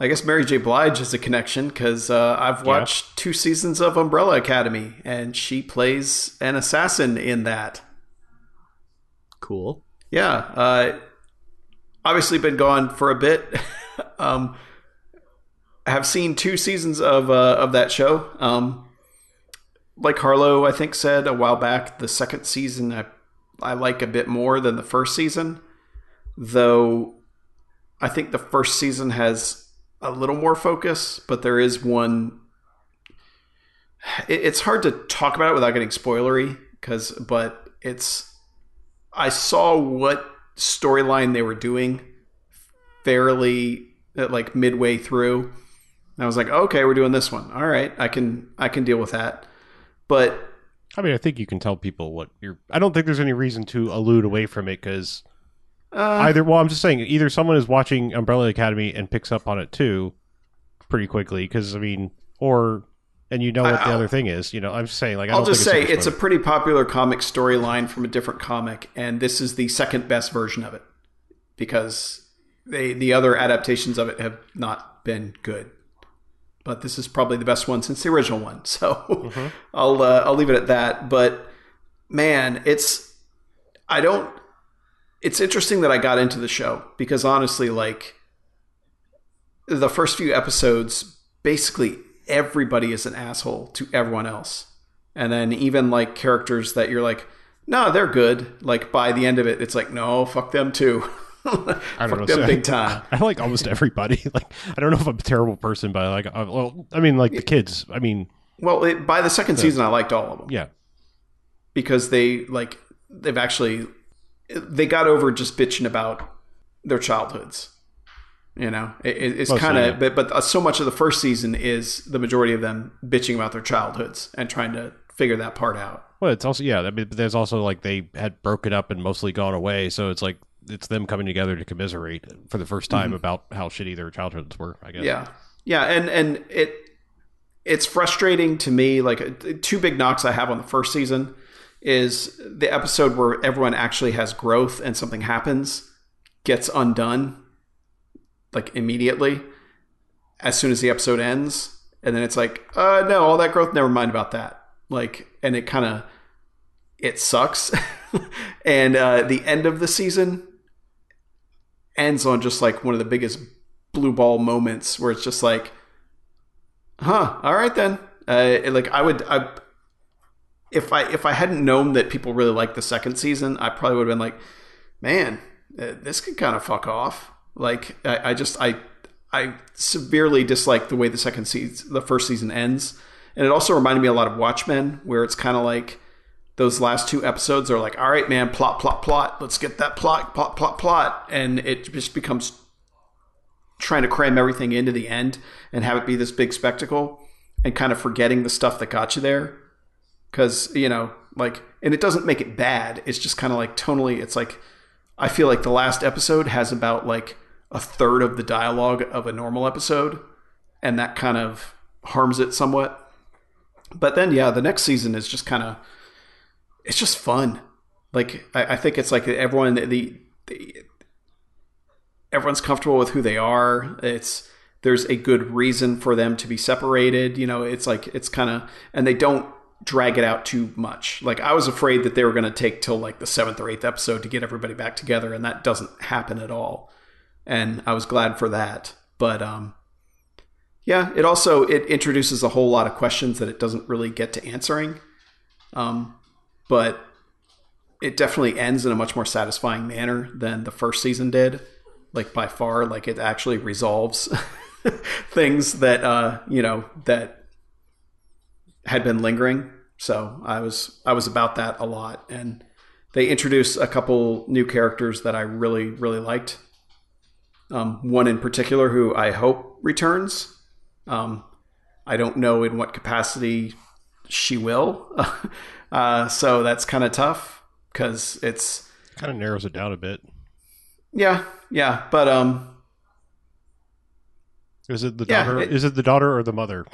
I guess Mary J. Blige is a connection because uh, I've watched two seasons of Umbrella Academy, and she plays an assassin in that. cool Yeah, uh, obviously been gone for a bit. <laughs> um, have seen two seasons of uh, of that show. Um, like Harlow, I think said a while back, the second season I I like a bit more than the first season, though. I think the first season has a little more focus, but there is one. It, it's hard to talk about it without getting spoilery, because but it's I saw what storyline they were doing fairly uh, like midway through. And I was like, okay, we're doing this one. All right, I can I can deal with that. But I mean, I think you can tell people what you're. I don't think there's any reason to allude away from it because uh, either. Well, I'm just saying either someone is watching Umbrella Academy and picks up on it too, pretty quickly. Because I mean, or and you know what the I'll- other thing is. You know, I'm just saying like I I'll don't just say super it's a pretty popular comic storyline from a different comic, and this is the second best version of it because they the other adaptations of it have not been good. But this is probably the best one since the original one. <laughs> So I'll uh, I'll leave it at that. But man, it's I don't. It's interesting that I got into the show because honestly, like the first few episodes, basically everybody is an asshole to everyone else and then even like characters that you're like, no, they're good. Like by the end of it, it's like, no, fuck them too. <laughs> I don't fuck know. them so- big time. <laughs> I like almost everybody. <laughs> Like I don't know if I'm a terrible person, but I like uh, well, I mean, like the kids. I mean, Well, it, by the second season, I liked all of them yeah, because they like they've actually they got over just bitching about their childhoods. You know, it, it- it's kind of but but uh, so much of the first season is the majority of them bitching about their childhoods and trying to figure that part out. Well, it's also yeah. I mean, but there's also like they had broken up and mostly gone away, so it's like it's them coming together to commiserate for the first time about how shitty their childhoods were. I guess. Mm-hmm. Yeah, yeah, and and it it's frustrating to me. Like uh, two big knocks I have on the first season is the episode where everyone actually has growth and something happens gets undone like immediately as soon as the episode ends, and then it's like, uh, no, all that growth. Never mind about that. Like, and it kind of it sucks. <laughs> and uh, the end of the season ends on just like one of the biggest blue ball moments where it's just like, huh, all right then. Uh, like I would, I, if I if I hadn't known that people really liked the second season, I probably would have been like, man, uh, this could kind of fuck off. Like I, I just I I severely dislike the way the second season, the first season ends, and it also reminded me a lot of Watchmen, where it's kind of like those last two episodes are like, all right, man, plot, plot, plot. Let's get that plot, plot, plot, plot, and it just becomes trying to cram everything into the end and have it be this big spectacle, and kind of forgetting the stuff that got you there, because you know, like, and it doesn't make it bad. It's just kind of like tonally, it's like I feel like the last episode has about like a third of the dialogue of a normal episode, and that kind of harms it somewhat. But then, yeah, the next season is just kind of it's just fun. Like I, I think it's like everyone the, the everyone's comfortable with who they are. It's there's a good reason for them to be separated. You know, it's like it's kind of and they don't drag it out too much. Like I was afraid that they were going to take till like the seventh or eighth episode to get everybody back together, and that doesn't happen at all. And I was glad for that. But um, yeah, it also it introduces a whole lot of questions that it doesn't really get to answering. Um, but it definitely ends in a much more satisfying manner than the first season did. Like by far, like it actually resolves <laughs> things that uh, you know that had been lingering. So I was I was about that a lot, and they introduced a couple new characters that I really really liked. Um, one in particular who I hope returns. Um, I don't know in what capacity she will. <laughs> uh, so that's kind of tough because it's Kind of narrows it down a bit. yeah yeah. But um, Is it the Yeah, daughter? it- is it the daughter or the mother?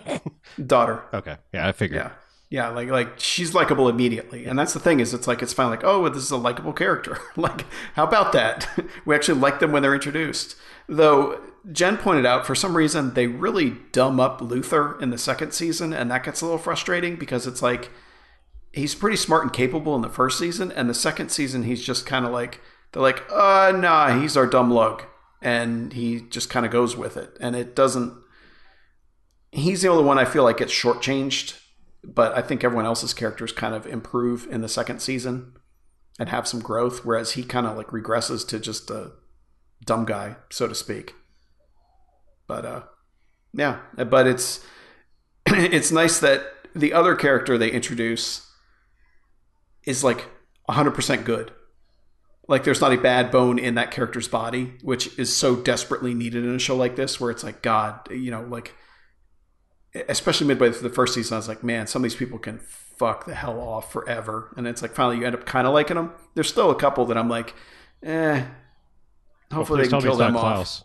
<laughs> daughter. okay, yeah, I figured. Yeah. Yeah, like like she's likable immediately, and that's the thing is it's like it's finally like oh this is a likable character. <laughs> like how about that? <laughs> we actually like them when they're introduced. Though Jen pointed out for some reason they really dumb up Luther in the second season, and that gets a little frustrating because it's like he's pretty smart and capable in the first season, and the second season he's just kind of like they're like uh nah he's our dumb lug, and he just kind of goes with it, and it doesn't. He's the only one I feel like gets shortchanged but I think everyone else's characters kind of improve in the second season and have some growth, whereas he kind of like regresses to just a dumb guy, so to speak. But uh, yeah, but it's <clears throat> it's nice that the other character they introduce is like 100% good. Like there's not a bad bone in that character's body, which is so desperately needed in a show like this, where it's like God, you know, like especially midway through the first season, I was like, man, some of these people can fuck the hell off forever. And it's like finally you end up kind of liking them. There's still a couple that I'm like, eh. Hopefully Please they can kill them off. Klaus.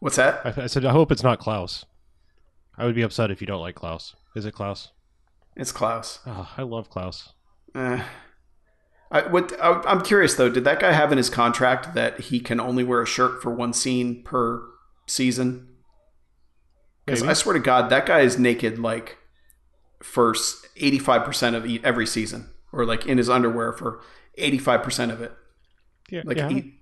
What's that? I, I said I hope it's not Klaus. I would be upset if you don't like Klaus. Is it Klaus? It's Klaus. Oh, I love Klaus. Eh. I, what I, I'm curious though, did that guy have in his contract that he can only wear a shirt for one scene per season? Because I swear to God, that guy is naked like for 85% of every season, or like in his underwear for 85% of it. Yeah, Like yeah. he,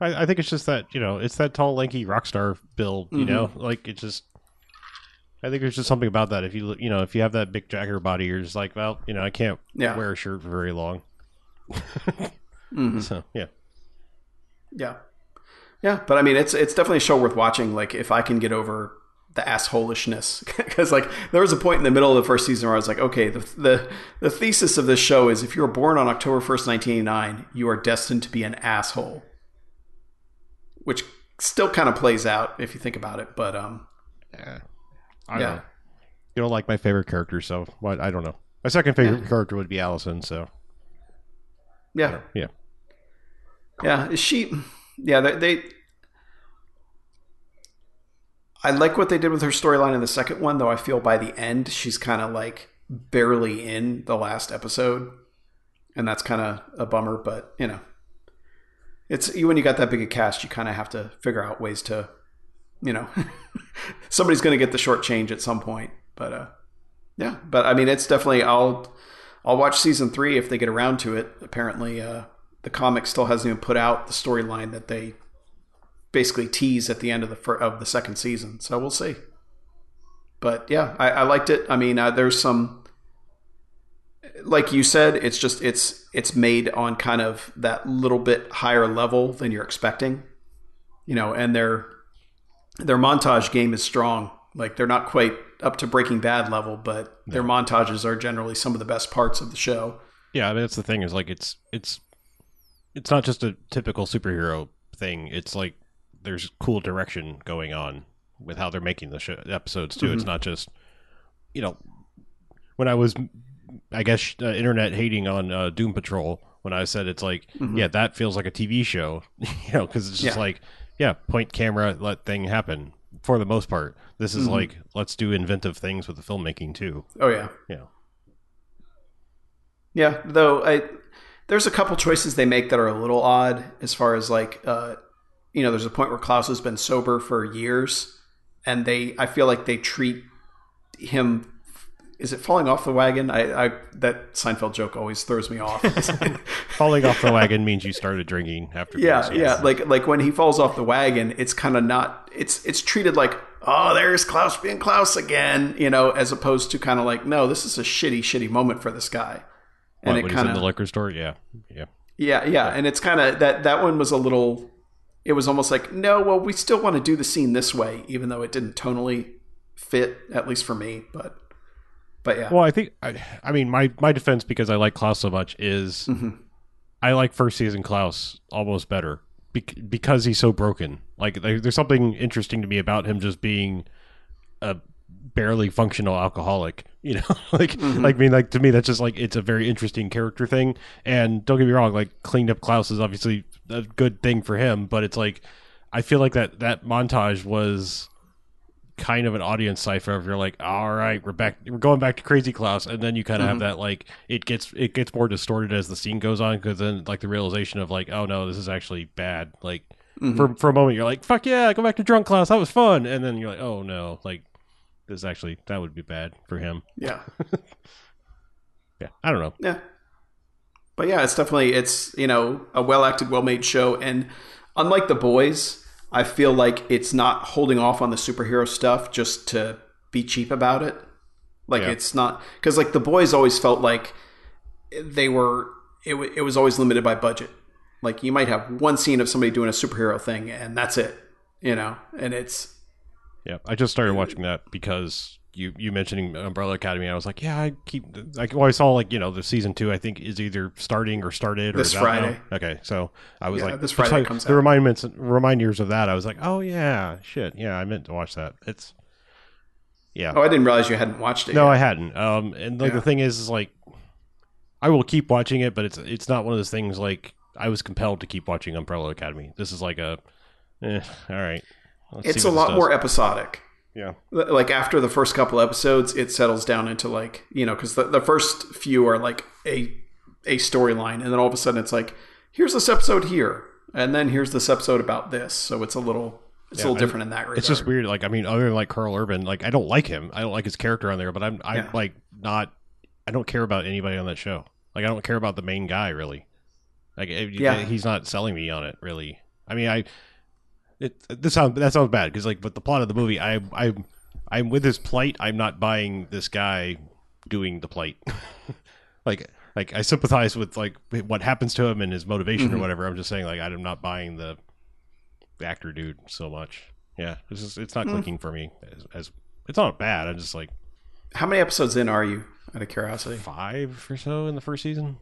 I, I think it's just that you know it's that tall, lanky rock star build. You Mhm. know, like it just I think there's just something about that. If you you know if you have that big Jagger body, you're just like, well, you know, I can't Yeah. wear a shirt for very long. Mhm. <laughs> So yeah, Yeah, yeah, but I mean, it's it's definitely a show worth watching. Like if I can get over the assholishness, <laughs> because like there was a point in the middle of the first season where I was like, okay, the the the thesis of this show is if you were born on October first, nineteen eighty nine, you are destined to be an asshole, which still kind of plays out if you think about it. But um, I don't Yeah. know. You don't like my favorite character, so what? I don't know. My second favorite character would be Allison. So yeah, yeah, Yeah, is she? Yeah, they, they. I like what they did with her storyline in the second one, though. I feel by the end she's kind of like barely in the last episode, and that's kind of a bummer. But you know, it's when you got that big a cast, you kind of have to figure out ways to, you know, <laughs> somebody's going to get the short change at some point. But uh, yeah, but I mean, it's definitely I'll I'll watch season three if they get around to it. Apparently, uh, the comic still hasn't even put out the storyline that they basically tease at the end of the fir- of the second season. So we'll see. But yeah, I, I liked it. I mean, uh, there's some, like you said, it's just it's it's made on kind of that little bit higher level than you're expecting, you know. And their their montage game is strong. Like they're not quite up to Breaking Bad level, but their montages are generally some of the best parts of the show. yeah. I mean, that's the thing is like it's it's it's not just a typical superhero thing. It's like there's cool direction going on with how they're making the show, episodes too. It's not just you know when I was I guess uh, internet hating on uh, Doom Patrol when I said it's like yeah that feels like a TV show <laughs> you know because it's just Yeah. like yeah point camera let thing happen for the most part. This is like let's do inventive things with the filmmaking too. Oh yeah, yeah. Yeah, though I there's a couple choices they make that are a little odd as far as like uh you know, there's a point where Klaus has been sober for years and they I feel like they treat him is it falling off the wagon? I, I that Seinfeld joke always throws me off. <laughs> Falling off the wagon means you started drinking after. yeah, Christmas. yeah. Like like when he falls off the wagon, it's kind of not. It's it's treated like oh, there's Klaus being Klaus again, you know, as opposed to kind of like no, this is a shitty shitty moment for this guy. What, And it he's kind in the of liquor store. Yeah, yeah. yeah, yeah, and it's kind of that that one was a little. It was almost like no, well, we still want to do the scene this way, even though it didn't tonally fit, at least for me. But but yeah, Well, I think I, I mean my my defense because I like Klaus so much is Mm-hmm. I like first season Klaus almost better bec- because he's so broken. Like there's something interesting to me about him just being a barely functional alcoholic. <laughs> You know, like Mm-hmm. like I mean like to me that's just like it's a very interesting character thing. And don't get me wrong, like cleaned up Klaus is obviously a good thing for him, but it's like I feel like that that montage was kind of an audience cipher of you're like, all right, we're back, we're going back to Crazy Klaus, and then you kind of have mm-hmm. that like it gets it gets more distorted as the scene goes on because then like the realization of like, oh no, this is actually bad. Like mm-hmm. for for a moment you're like, fuck yeah, go back to drunk Klaus, that was fun, and then you're like, oh no, like this actually that would be bad for him. yeah, <laughs> Yeah, I don't know. yeah. But yeah, it's definitely it's you know a well acted, well made show, and unlike the boys, I feel like it's not holding off on the superhero stuff just to be cheap about it. Like Yeah. it's not because like the boys always felt like they were it, it was always limited by budget. Like you might have one scene of somebody doing a superhero thing and that's it, you know. And it's Yeah, I just started watching that because you you mentioning Umbrella Academy. I was like, yeah, I keep like well, I saw like you know the season two. I think is either starting or started or This is out now. Friday. Okay, so I was Yeah, like, this Friday like comes the out. remindments reminders of that. I was like, oh yeah, shit, yeah, I meant to watch that. It's yeah, oh, I didn't realize you hadn't watched it. no, yet. I hadn't. Um, and like Yeah. the thing is, is like I will keep watching it, but it's it's not one of those things like I was compelled to keep watching Umbrella Academy. This is like a, eh, all right. let's it's a lot more episodic. Yeah. like after the first couple episodes it settles down into like you know because the, the first few are like a a storyline and then all of a sudden it's like here's this episode here and then here's this episode about this so it's a little it's a little I- different in that regard It's just weird. Like, I mean, other than like Karl Urban, like I don't like him. I don't like his character on there, but I'm I'm Yeah. like not. I don't care about anybody on that show. Like, I don't care about the main guy really. Like, Yeah. he's not selling me on it really. I mean, I. It this sounds that sounds bad because like, but the plot of the movie, I I I'm with his plight. I'm not buying this guy doing the plight. <laughs> like like I sympathize with like what happens to him and his motivation or mm-hmm. whatever. I'm just saying like I'm not buying the, the actor dude so much. Yeah, it's just it's not hmm. clicking for me as, as it's not bad. I'm just like How many episodes in are you? Out of curiosity. five or so in the first season.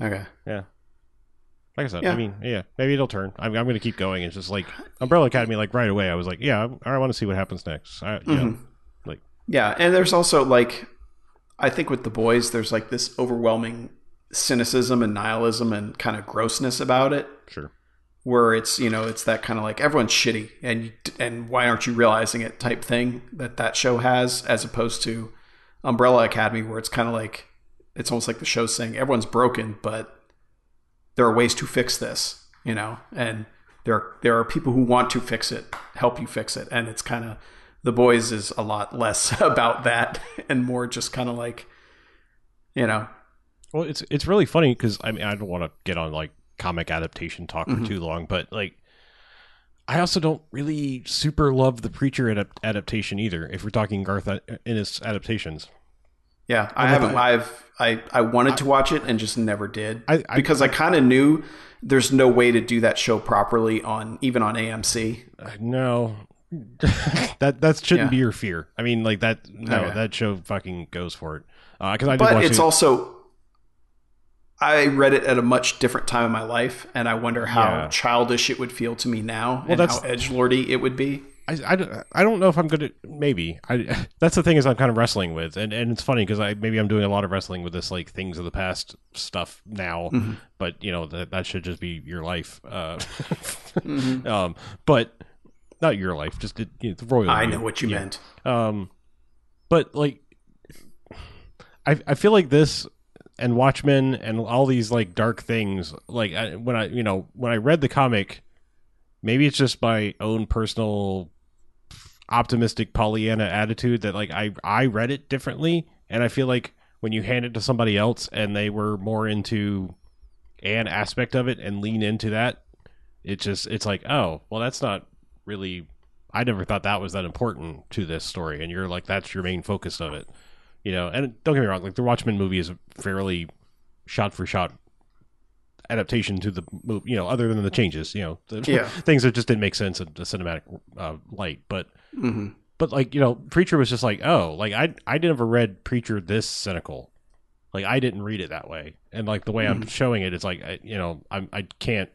Okay. Yeah. Like I said, Yeah. I mean, yeah, maybe it'll turn. I'm, I'm going to keep going. It's just like Umbrella Academy. Like right away, I was like, yeah, I, I want to see what happens next. I, you know, mm-hmm. like Yeah, and there's also like, I think with the boys, there's like this overwhelming cynicism and nihilism and kind of grossness about it, sure, where it's you know it's that kind of like everyone's shitty and you, and why aren't you realizing it type thing that that show has, as opposed to Umbrella Academy, where it's kind of like it's almost like the show's saying everyone's broken, but there are ways to fix this, you know, and there there are people who want to fix it, help you fix it, and it's kind of the boys is a lot less <laughs> about that and more just kind of like, you know, Well, it's it's really funny because I mean I don't want to get on like comic adaptation talk for mm-hmm. too long, but like I also don't really super love the Preacher adap- adaptation either. If we're talking Garth Ennis adaptations, yeah, I haven't, I've, I, I wanted to watch it and just never did I- I- because I, kind of knew there's no way to do that show properly on even on AMC. uh, no, <laughs> that that shouldn't Yeah. be your fear. I mean, like that. No, Okay. that show fucking goes for it. Because I did but it's it. also I read it at a much different time in my life, and I wonder how Yeah. childish it would feel to me now, and that's- how edge lordy it would be. I, I, don't- I don't know if I'm good at maybe I <laughs> that's the thing is I'm kind of wrestling with and, and it's funny because I maybe I'm doing a lot of wrestling with this like things of the past stuff now Mm-hmm. but you know that that should just be your life uh, <laughs> Mm-hmm. um but not your life just it, you know, the royal I you. know what you Yeah. meant. Um, but like, I I feel like this and Watchmen and all these like dark things. Like I, when I you know when I read the comic, maybe it's just my own personal optimistic Pollyanna attitude that like I I read it differently, and I feel like when you hand it to somebody else and they were more into an aspect of it and lean into that, it just it's like oh well that's not really I never thought that was that important to this story, and you're like that's your main focus of it, you know. And don't get me wrong, like the Watchmen movie is fairly shot for shot adaptation to the movie, you know, other than the changes, you know, the Yeah. <laughs> things that just didn't make sense in the cinematic uh, light. But hmm but like you know, Preacher was just like oh, like I I never read Preacher this cynical. Like I didn't read it that way, and like the way I'm showing it, it's like I, you know I'm I can't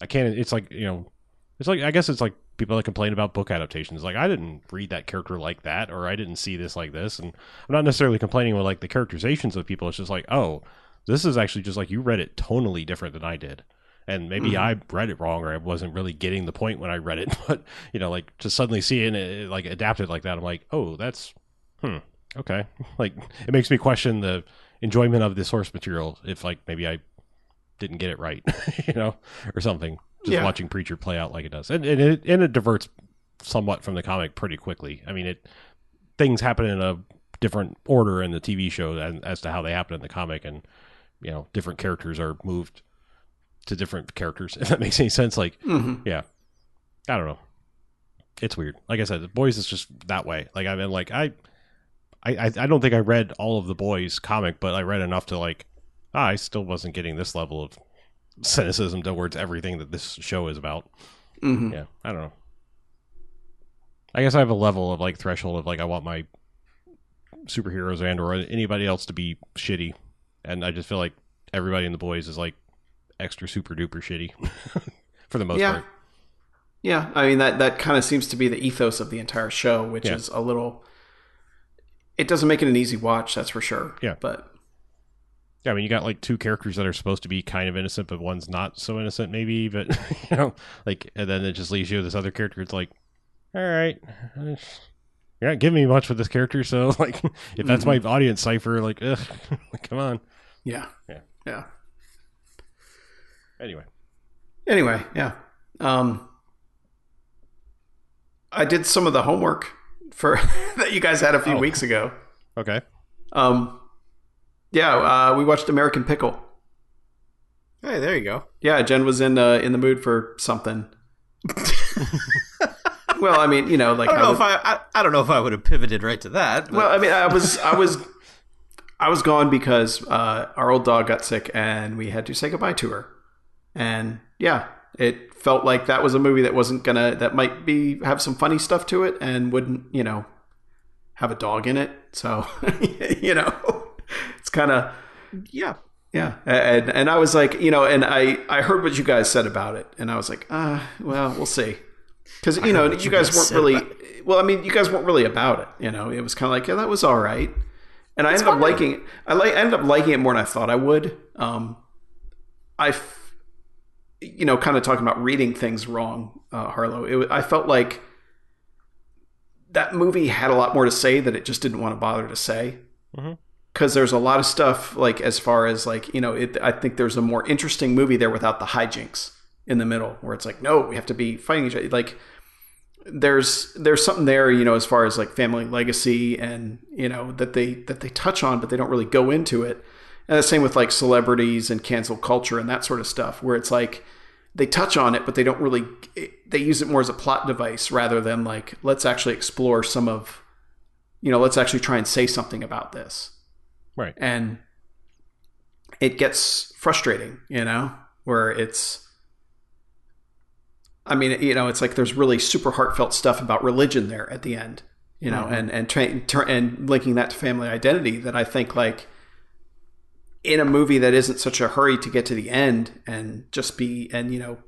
I can't. It's like you know, it's like I guess it's like people that complain about book adaptations. Like I didn't read that character like that, or I didn't see this like this, and I'm not necessarily complaining with like the characterizations of people. It's just like oh, this is actually just like you read it tonally different than I did. And maybe I read it wrong, or I wasn't really getting the point when I read it. <laughs> But you know, like to suddenly seeing it like adapted like that, I'm like, oh, that's hmm, okay. <laughs> Like it makes me question the enjoyment of the source material if like maybe I didn't get it right, <laughs> you know, or something. Just Yeah. watching Preacher play out like it does, and, and it and it diverts somewhat from the comic pretty quickly. I mean, it things happen in a different order in the TV show as, as to how they happen in the comic, and you know, different characters are moved to different characters. <laughs> If that makes any sense, like hmm yeah, I don't know. It's weird. Like I said, the boys is just that way. Like I mean, like I, I, I don't think I read all of the boys comic, but I read enough to like, ah, I still wasn't getting this level of <laughs> cynicism towards everything that this show is about. hmm Yeah, I don't know. I guess I have a level of like threshold of like I want my superheroes and or anybody else to be shitty, and I just feel like everybody in the boys is like extra super duper shitty <laughs> for the most Yeah. part. Yeah, I mean that that kind of seems to be the ethos of the entire show, which Yeah. is a little. It doesn't make it an easy watch, that's for sure. Yeah. but Yeah, I mean, you got like two characters that are supposed to be kind of innocent, but one's not so innocent, maybe. But <laughs> you know, like, and then it just leaves you with this other character. It's like, all right, you're not giving me much with this character, so <laughs> like, if that's mm-hmm. my audience cipher, like, ugh, come on. Yeah, Yeah. yeah. Anyway, Anyway, yeah. Um, I did some of the homework for <laughs> that you guys had a few Oh. weeks ago. okay, Um, yeah, uh, we watched American Pickle. Hey, there you go. Yeah, Jen was in uh, in the mood for something. <laughs> well, I mean, you know, like I don't know would- if I, I I don't know if I would have pivoted right to that. but- Well, I mean, I was, I was, I was gone because uh, our old dog got sick, and we had to say goodbye to her. And yeah, it felt like that was a movie that wasn't gonna, that might be have some funny stuff to it, and wouldn't, you know, have a dog in it. So, <laughs> you know, it's kind of yeah, yeah. And and I was like, you know, and I I heard what you guys said about it, and I was like, ah, well, we'll see. Because you know, you guys guys weren't really. Well, I mean, you guys weren't really about it. You know, it was kind of like, yeah, that was all right. And I ended up liking it. I like. I ended up liking it more than I thought I would. Um, I, f- you know, kind of talking about reading things wrong, uh, Harlow. It, I felt like that movie had a lot more to say that it just didn't want to bother to say because there's a lot of stuff like as far as like you know it, i think there's a more interesting movie there without the hijinks in the middle where it's like no we have to be fighting each other like there's there's something there you know as far as like family legacy and you know that they that they touch on but they don't really go into it and the same with like celebrities and cancel culture and that sort of stuff where it's like they touch on it but they don't really they use it more as a plot device rather than like let's actually explore some of you know let's actually try and say something about this Right. and it gets frustrating you know where it's i mean you know it's like there's really super heartfelt stuff about religion there at the end you know mm-hmm. and and tra- tur- and linking that to family identity that i think like in a movie that isn't such a hurry to get to the end and just be and you know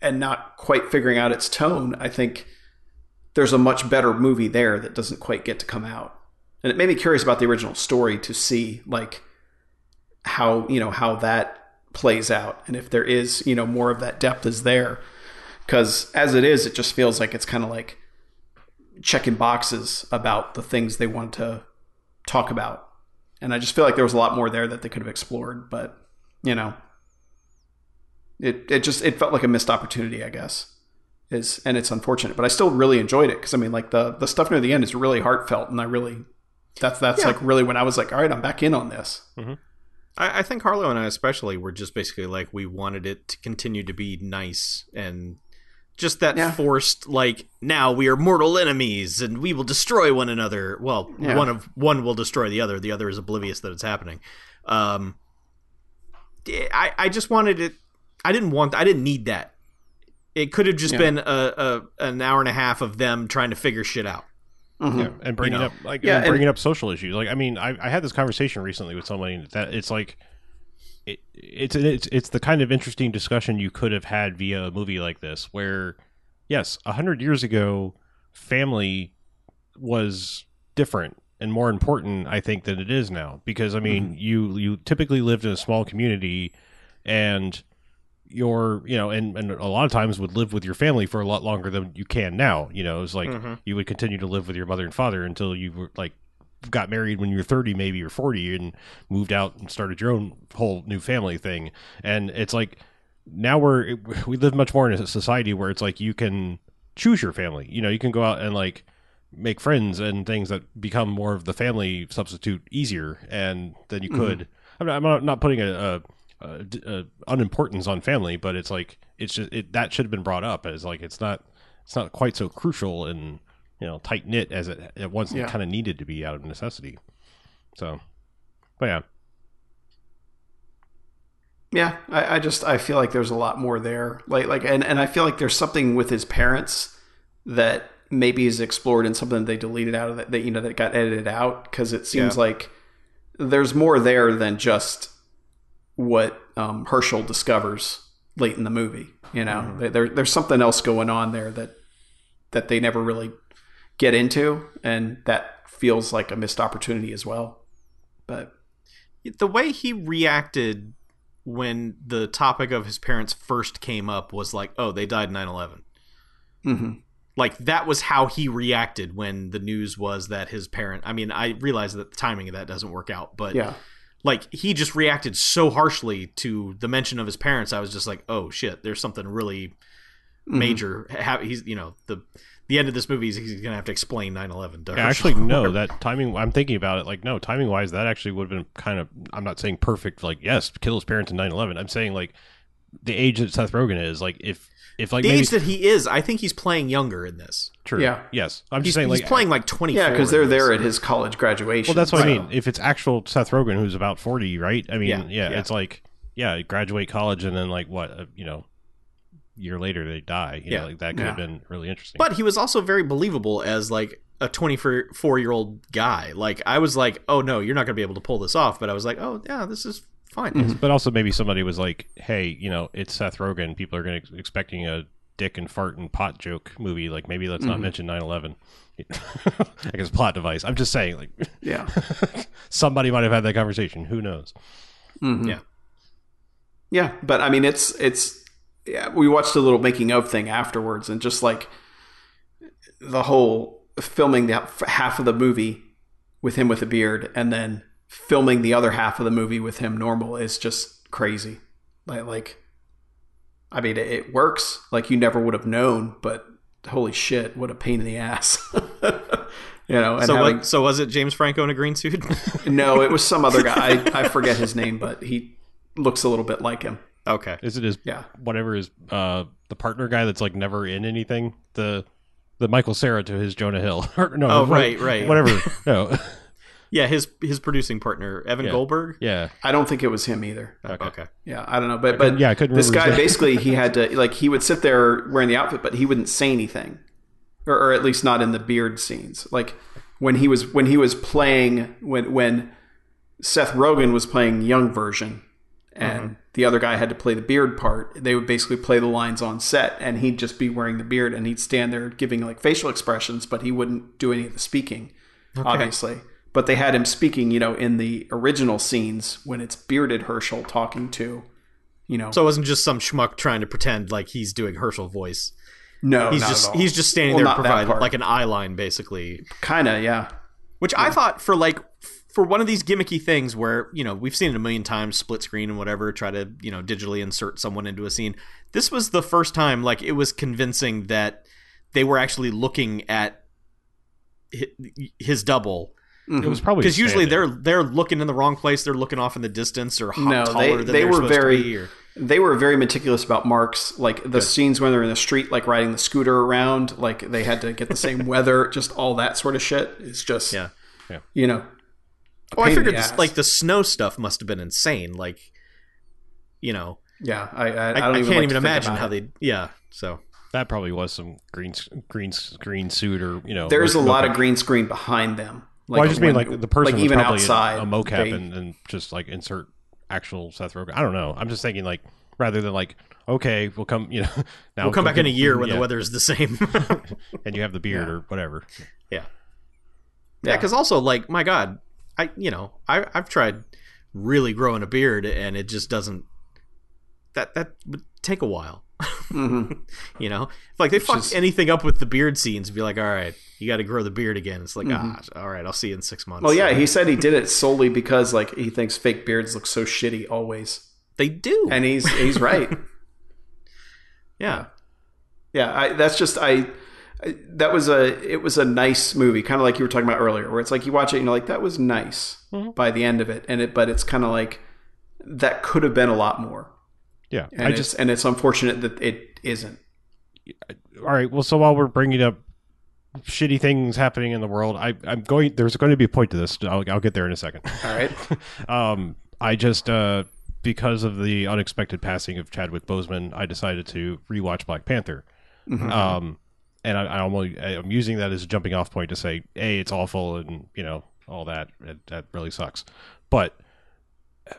and not quite figuring out its tone i think there's a much better movie there that doesn't quite get to come out. And it made me curious about the original story to see like how you know how that plays out and if there is you know more of that depth is there because as it is it just feels like it's kind of like checking boxes about the things they want to talk about. And i just feel like there was a lot more there that they could have explored but you know. It it just it felt like a missed opportunity i guess is and it's unfortunate but i still really enjoyed it because i mean like the the stuff near the end is really heartfelt and i really that's that's Yeah. like really when i was like all right i'm back in on this. Mm-hmm. I, I think Harlow and I especially were just basically like we wanted it to continue to be nice and just that Yeah. forced like now we are mortal enemies and we will destroy one another. Well, Yeah. one of one will destroy the other. The other is oblivious that it's happening. Um, I I just wanted it. I didn't want. I didn't need that. It could have just Yeah. been a, a an hour and a half of them trying to figure shit out. Yeah, and bringing know. up like Yeah, and and- bringing up social issues. Like, I mean, I, I had this conversation recently with somebody that it's like, it, it's it's it's the kind of interesting discussion you could have had via a movie like this, where yes, a hundred years ago, family was different and more important, I think, than it is now. Because I mean, you you typically lived in a small community, and your you know and, and a lot of times would live with your family for a lot longer than you can now you know it's like Mhm. you would continue to live with your mother and father until you were like got married when you were 30 maybe or 40 and moved out and started your own whole new family thing. And it's like now we're we live much more in a society where it's like you can choose your family. You know you can go out and like make friends and things that become more of the family substitute easier and than you mm-hmm. could. I'm, not, I'm not- not putting a, a, a, a unimportance on family but it's like it's just it, that should have been brought up as like it's not it's not quite so crucial and you know tight knit as it, it once Yeah. kind of needed to be out of necessity so but yeah Yeah, I, I just I feel like there's a lot more there. Like like and, and I feel like there's something with his parents that maybe is explored in something they deleted out of that, that you know that got edited out because it seems Yeah. like there's more there than just what um, Herschel discovers late in the movie. You know, There- there, there's something else going on there that that they never really get into, and that feels like a missed opportunity as well. But the way he reacted when the topic of his parents first came up was like, "Oh, they died 9/11." mhm. Like that was how he reacted when the news was that his parent. I mean, I realize that the timing of that doesn't work out, but yeah, like he just reacted so harshly to the mention of his parents. I was just like, "Oh shit, there's something really Mm-hmm. major." Ha- He's, you know, the the end of this movie is he's gonna have to explain 9/11. To Yeah, actually, no. That timing, I'm thinking about it. Like, no, timing wise, that actually would have been kind of. I'm not saying perfect. Like, yes, kill his parents in 9/11. I'm saying like the age that Seth Rogen is. Like if if like the maybe age that he is, I think he's playing younger in this. true. Yeah. Yes, I'm He's, just saying he's like playing like twenty. Yeah, because they're there at his college graduation. Well, that's what I mean. If it's actual Seth Rogen, who's about forty, right? I mean, Yeah, yeah, yeah. it's like yeah, graduate college and then like what, uh, you know, year later they die. You Yeah. know, like that could have been really interesting. But he was also very believable as like a 24 year old guy. Like I was like, oh no, you're not going to be able to pull this off. But I was like, oh yeah, this is fine. But also maybe somebody was like, "Hey, you know, it's Seth Rogen. People are going to expecting a dick and fart and pot joke movie. Like maybe let's not mention 9/11." I guess plot device. I'm just saying, like yeah. <laughs> somebody might have had that conversation. Who knows? Mhm. Yeah. Yeah, but I mean, it's it's. Yeah, we watched a little making of thing afterwards, and just like the whole filming the half of the movie with him with a beard, and then filming the other half of the movie with him normal is just crazy. Like, like, I mean, it, it works. Like you never would have known, but holy shit, what a pain in the ass. <laughs> you know, and So having, what, so was it James Franco in a green suit? <laughs> no, it was some other guy. <laughs> I, I forget his name, but he looks a little bit like him. Okay. Is it his Yeah. whatever is uh the partner guy that's like never in anything? The the Michael Cera to his Jonah Hill. <laughs> or, no, Oh, what- right, right. Whatever. <laughs> no. Yeah, his his producing partner Evan Yeah. Goldberg. Yeah. I don't think it was him either. Okay. okay. Yeah, I don't know, but couldn't- but yeah, I couldn't this guy basically he had to like he would sit there wearing the outfit, but he wouldn't say anything, or, or at least not in the beard scenes. Like when he was when he was playing when when Seth Rogen was playing young version, and the other guy had to play the beard part. They would basically play the lines on set, and he'd just be wearing the beard, and he'd stand there giving like facial expressions, but he wouldn't do any of the speaking, obviously. But they had him speaking, you know, in the original scenes when it's bearded Herschel talking to, you know, So it wasn't just some schmuck trying to pretend like he's doing Herschel voice. no, He's just he's just standing Well, there to not that provide like an eye line basically. kind of, yeah, Which I thought for like for one of these gimmicky things where you know we've seen it a million times, split screen and whatever, try to you know digitally insert someone into a scene. This was the first time like it was convincing that they were actually looking at his double It was mm-hmm. probably because usually they're they're looking in the wrong place. They're looking off in the distance or No, taller they- than they were supposed to very- be, or- they were very meticulous about marks. Like the scenes when they're in the street, like riding the scooter around, like they had to get the same <laughs> weather, just all that sort of shit. It's just, yeah Yeah. you know. Oh, I figured this, like the snow stuff must have been insane. Like, you know, Yeah, I, I, I, I, don't I even can't like even imagine how it. they. Yeah. So that probably was some green green green suit or you know. There's a lot of green screen behind them. Well, I just mean when- like the person like was even outside a mocap they- and, and just like insert actual Seth Rogen. I don't know. I'm just thinking like rather than like okay, we'll come you know <laughs> now we'll come back in a year when yeah, the weather's the same. <laughs> and you have the beard Yeah. or whatever. yeah. Yeah, because also like my God, I you know I I've tried really growing a beard and it just doesn't. That that would take a while. Mhm. <laughs> You know, if like they fuck is- anything up with the beard scenes, be like, all right, you got to grow the beard again. It's like, ah, all right, I'll see you in six months. Mm-hmm. Well, yeah, he said he did it solely because like he thinks fake beards look so shitty always, they do. and he's he's right. <laughs> yeah, Yeah, I, that's just I. That was a it was a nice movie, kind of like you were talking about earlier, where it's like you watch it and you're like that was nice Mm-hmm. by the end of it, and it but it's kind of like that could have been a lot more, Yeah, and I just and it's unfortunate that it isn't. all right. Well, so while we're bringing up shitty things happening in the world, I, I'm going. There's going to be a point to this. I'll, I'll get there in a second. <laughs> All right, <laughs> um, I just uh, because of the unexpected passing of Chadwick Boseman, I decided to rewatch Black Panther. Um, and I, I almost I'm using that as a jumping off point to say, hey, it's awful, and you know all that. It, that really sucks. But uh,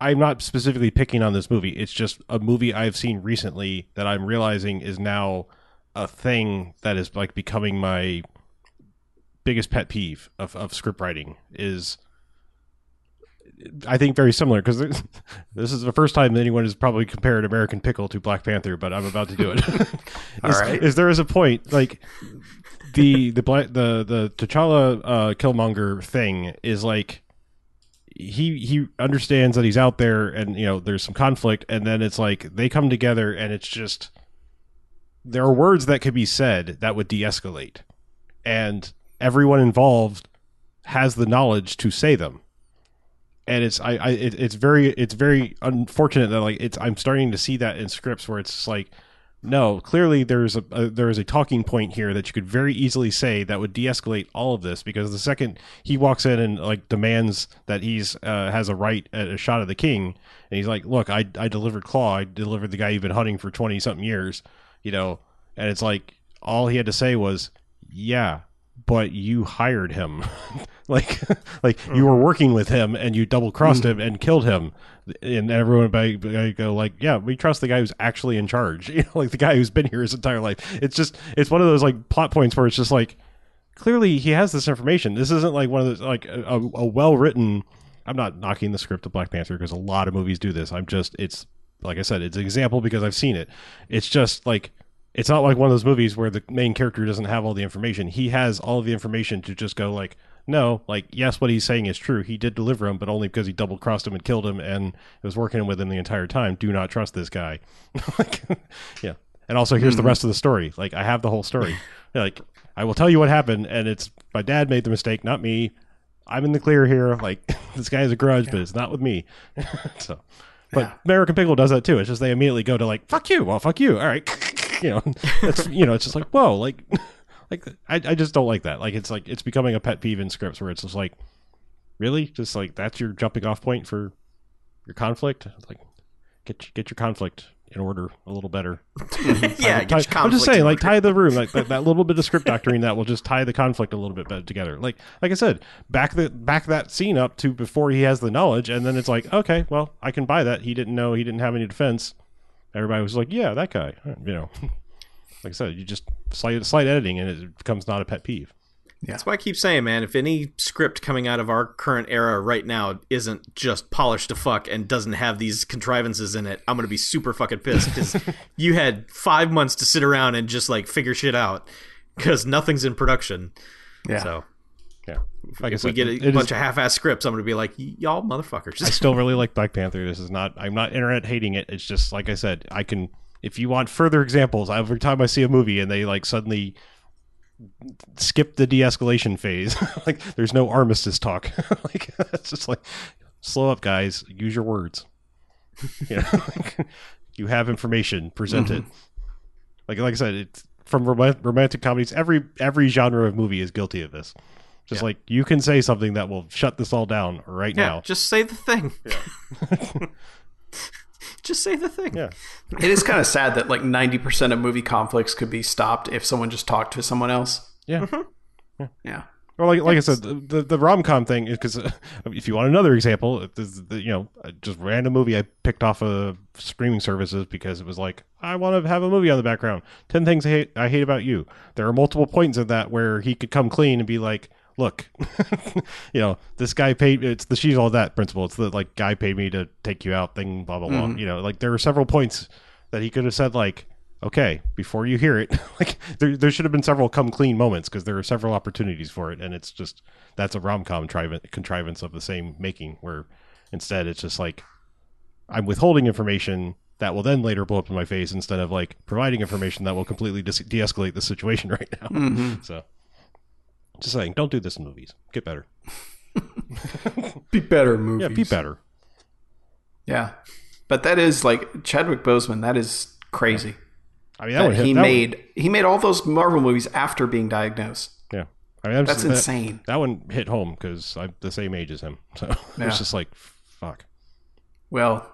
I'm not specifically picking on this movie. It's just a movie I've seen recently that I'm realizing is now a thing that is like becoming my biggest pet peeve of, of script writing is I think very similar because <laughs> this is the first time anyone has probably compared American Pickle to Black Panther, but I'm about to do it. All <laughs> <laughs> is, right. is there is a point like the the black the the T'Challa uh, Killmonger thing is like he he understands that he's out there and you know there's some conflict and then it's like they come together and it's just there are words that could be said that would de-escalate and everyone involved has the knowledge to say them and it's I, I it, it's very it's very unfortunate that like it's I'm starting to see that in scripts where it's like no clearly there's a, a there is a talking point here that you could very easily say that would de-escalate all of this because the second he walks in and like demands that he's uh, has a right at a shot of the king and he's like look I I delivered Klaue I delivered the guy you've been hunting for 20 something years you know and it's like all he had to say was yeah but you hired him. <laughs> Like <laughs> like you were mm-hmm. working with him and you double crossed him mm. and killed him. And everyone by, by go like yeah we trust the guy who's actually in charge. <laughs> You know like the guy who's been here his entire life. It's just it's one of those like plot points where it's just like clearly he has this information. This isn't like one of those like a, a, a well written i'm not knocking the script of black panther because a lot of movies do this. I'm just it's like i said it's an example because i've seen it. It's just like it's not like one of those movies where the main character doesn't have all the information. He has all of the information to just go like, no, like yes, what he's saying is true. He did deliver him, but only because he double crossed him and killed him and was working with him the entire time. Do not trust this guy. <laughs> like, yeah. And also, here's the hmm. rest of the story. Like, I have the whole story. <laughs> like, I will tell you what happened, and it's my dad made the mistake, not me. I'm in the clear here. Like, <laughs> this guy has a grudge, but it's not with me. so, but American Pickle does that too. It's just they immediately go to like, fuck you. Well, fuck you. All right. You know, <laughs> it's you know, it's just like whoa, like, <laughs> like I, I just don't like that. Like it's like it's becoming a pet peeve in scripts where it's just like, really, just like that's your jumping off point for your conflict. Like, get get your conflict in order a little better. <laughs> yeah, Tie- your I'm just saying, like tie the room, like that, that little bit of script doctoring that will just tie the conflict a little bit better together. Like like I said, back the back that scene up to before he has the knowledge, and then it's like, okay, well, I can buy that. He didn't know, he didn't have any defense. Everybody was like, yeah, that guy. <laughs> You know, like I said, you just slight slight editing, and it becomes not a pet peeve. Yeah. That's why I keep saying, man, if any script coming out of our current era right now isn't just polished to fuck and doesn't have these contrivances in it, I'm gonna be super fucking pissed because <laughs> you had five months to sit around and just like figure shit out because nothing's in production. Yeah. So Yeah, like I if we get a it is- bunch of half-ass scripts, I'm gonna be like, y'all motherfuckers. I still really <laughs> like Black Panther. This is not. I'm not internet hating it. It's just like I said. I can. If you want further examples, every time I see a movie and they like suddenly skip the de-escalation phase, <laughs> like there's no armistice talk. <laughs> like it's just like slow up, guys. Use your words. You know, you have information. Present it. Mm-hmm. Like like I said, it's from rom- romantic comedies. Every every genre of movie is guilty of this. Just like you can say something that will shut this all down right yeah, now. just say the thing. Yeah. <laughs> <laughs> just say the thing. Yeah. It is kind of sad that like 90% of movie conflicts could be stopped if someone just talked to someone else. Yeah. Yeah. Well, like like I said, the the, the rom com thing is because uh, <laughs> if you want another example, this the, you know uh, just random movie I picked off of streaming services because it was like I want to have a movie on the background. Ten things I hate, I hate about you. There are multiple points in that where he could come clean and be like, look, <laughs> you know, this guy paid. It's the she's all that principle. It's the like guy paid me to take you out thing. Blah blah blah. Mm-hmm. You know, like there were several points that he could have said like. Okay, before you hear it, <laughs> like there, there should have been several come clean moments because there are several opportunities for it, and it's just that's a rom com contrivance of the same making. Where instead it's just like I'm withholding information that will then later blow up in my face instead of like providing information that will completely dis- de-escalate the situation <laughs> right now. Mm-hmm. So, just saying, don't do this in movies. Get better. <laughs> Be better movies. Yeah, be better. Yeah. But that is like Chadwick Boseman, that is crazy. I mean, that, That would hit, he that would- made he made all those Marvel movies after being diagnosed. yeah, I mean, I'm That's just- that- insane. That one hit home because I'm the same age as him, <laughs> so Yeah. it's just like fuck. Well,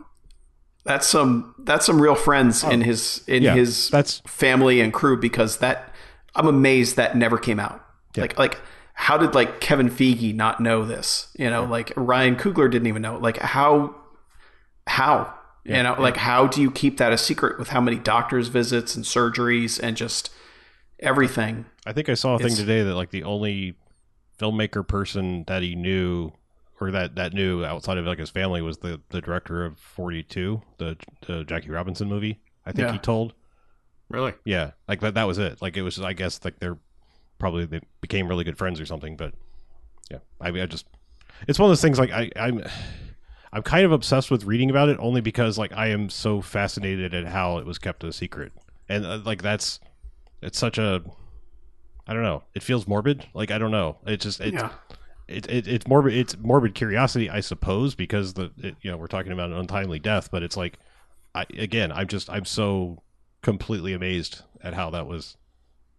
that's some that's some real friends oh. in his in Oh. Yeah, his that's- family and crew because that I'm amazed that never came out. Like like how did like Kevin Feige not know this? You know, like Ryan Coogler didn't even know. Like how how you know like how do you keep that a secret with how many doctors visits and surgeries and just everything? I think I saw a thing today that like the only filmmaker person that he knew or that that knew outside of like his family was the the director of 42, the the Jackie Robinson movie. I think Yeah. he told. Really? Yeah, like that that was it. Like it was I guess like they're probably they became really good friends or something, but yeah. I mean I just it's one of those things like I I'm I'm kind of obsessed with reading about it only because like I am so fascinated at how it was kept a secret. And uh, like that's it's such a I don't know. It feels morbid. Like I don't know. It just it Yeah. it, it, it's morbid. It's morbid curiosity, I suppose, because the it, you know we're talking about an untimely death. But it's like, I again, I'm just I'm so completely amazed at how that was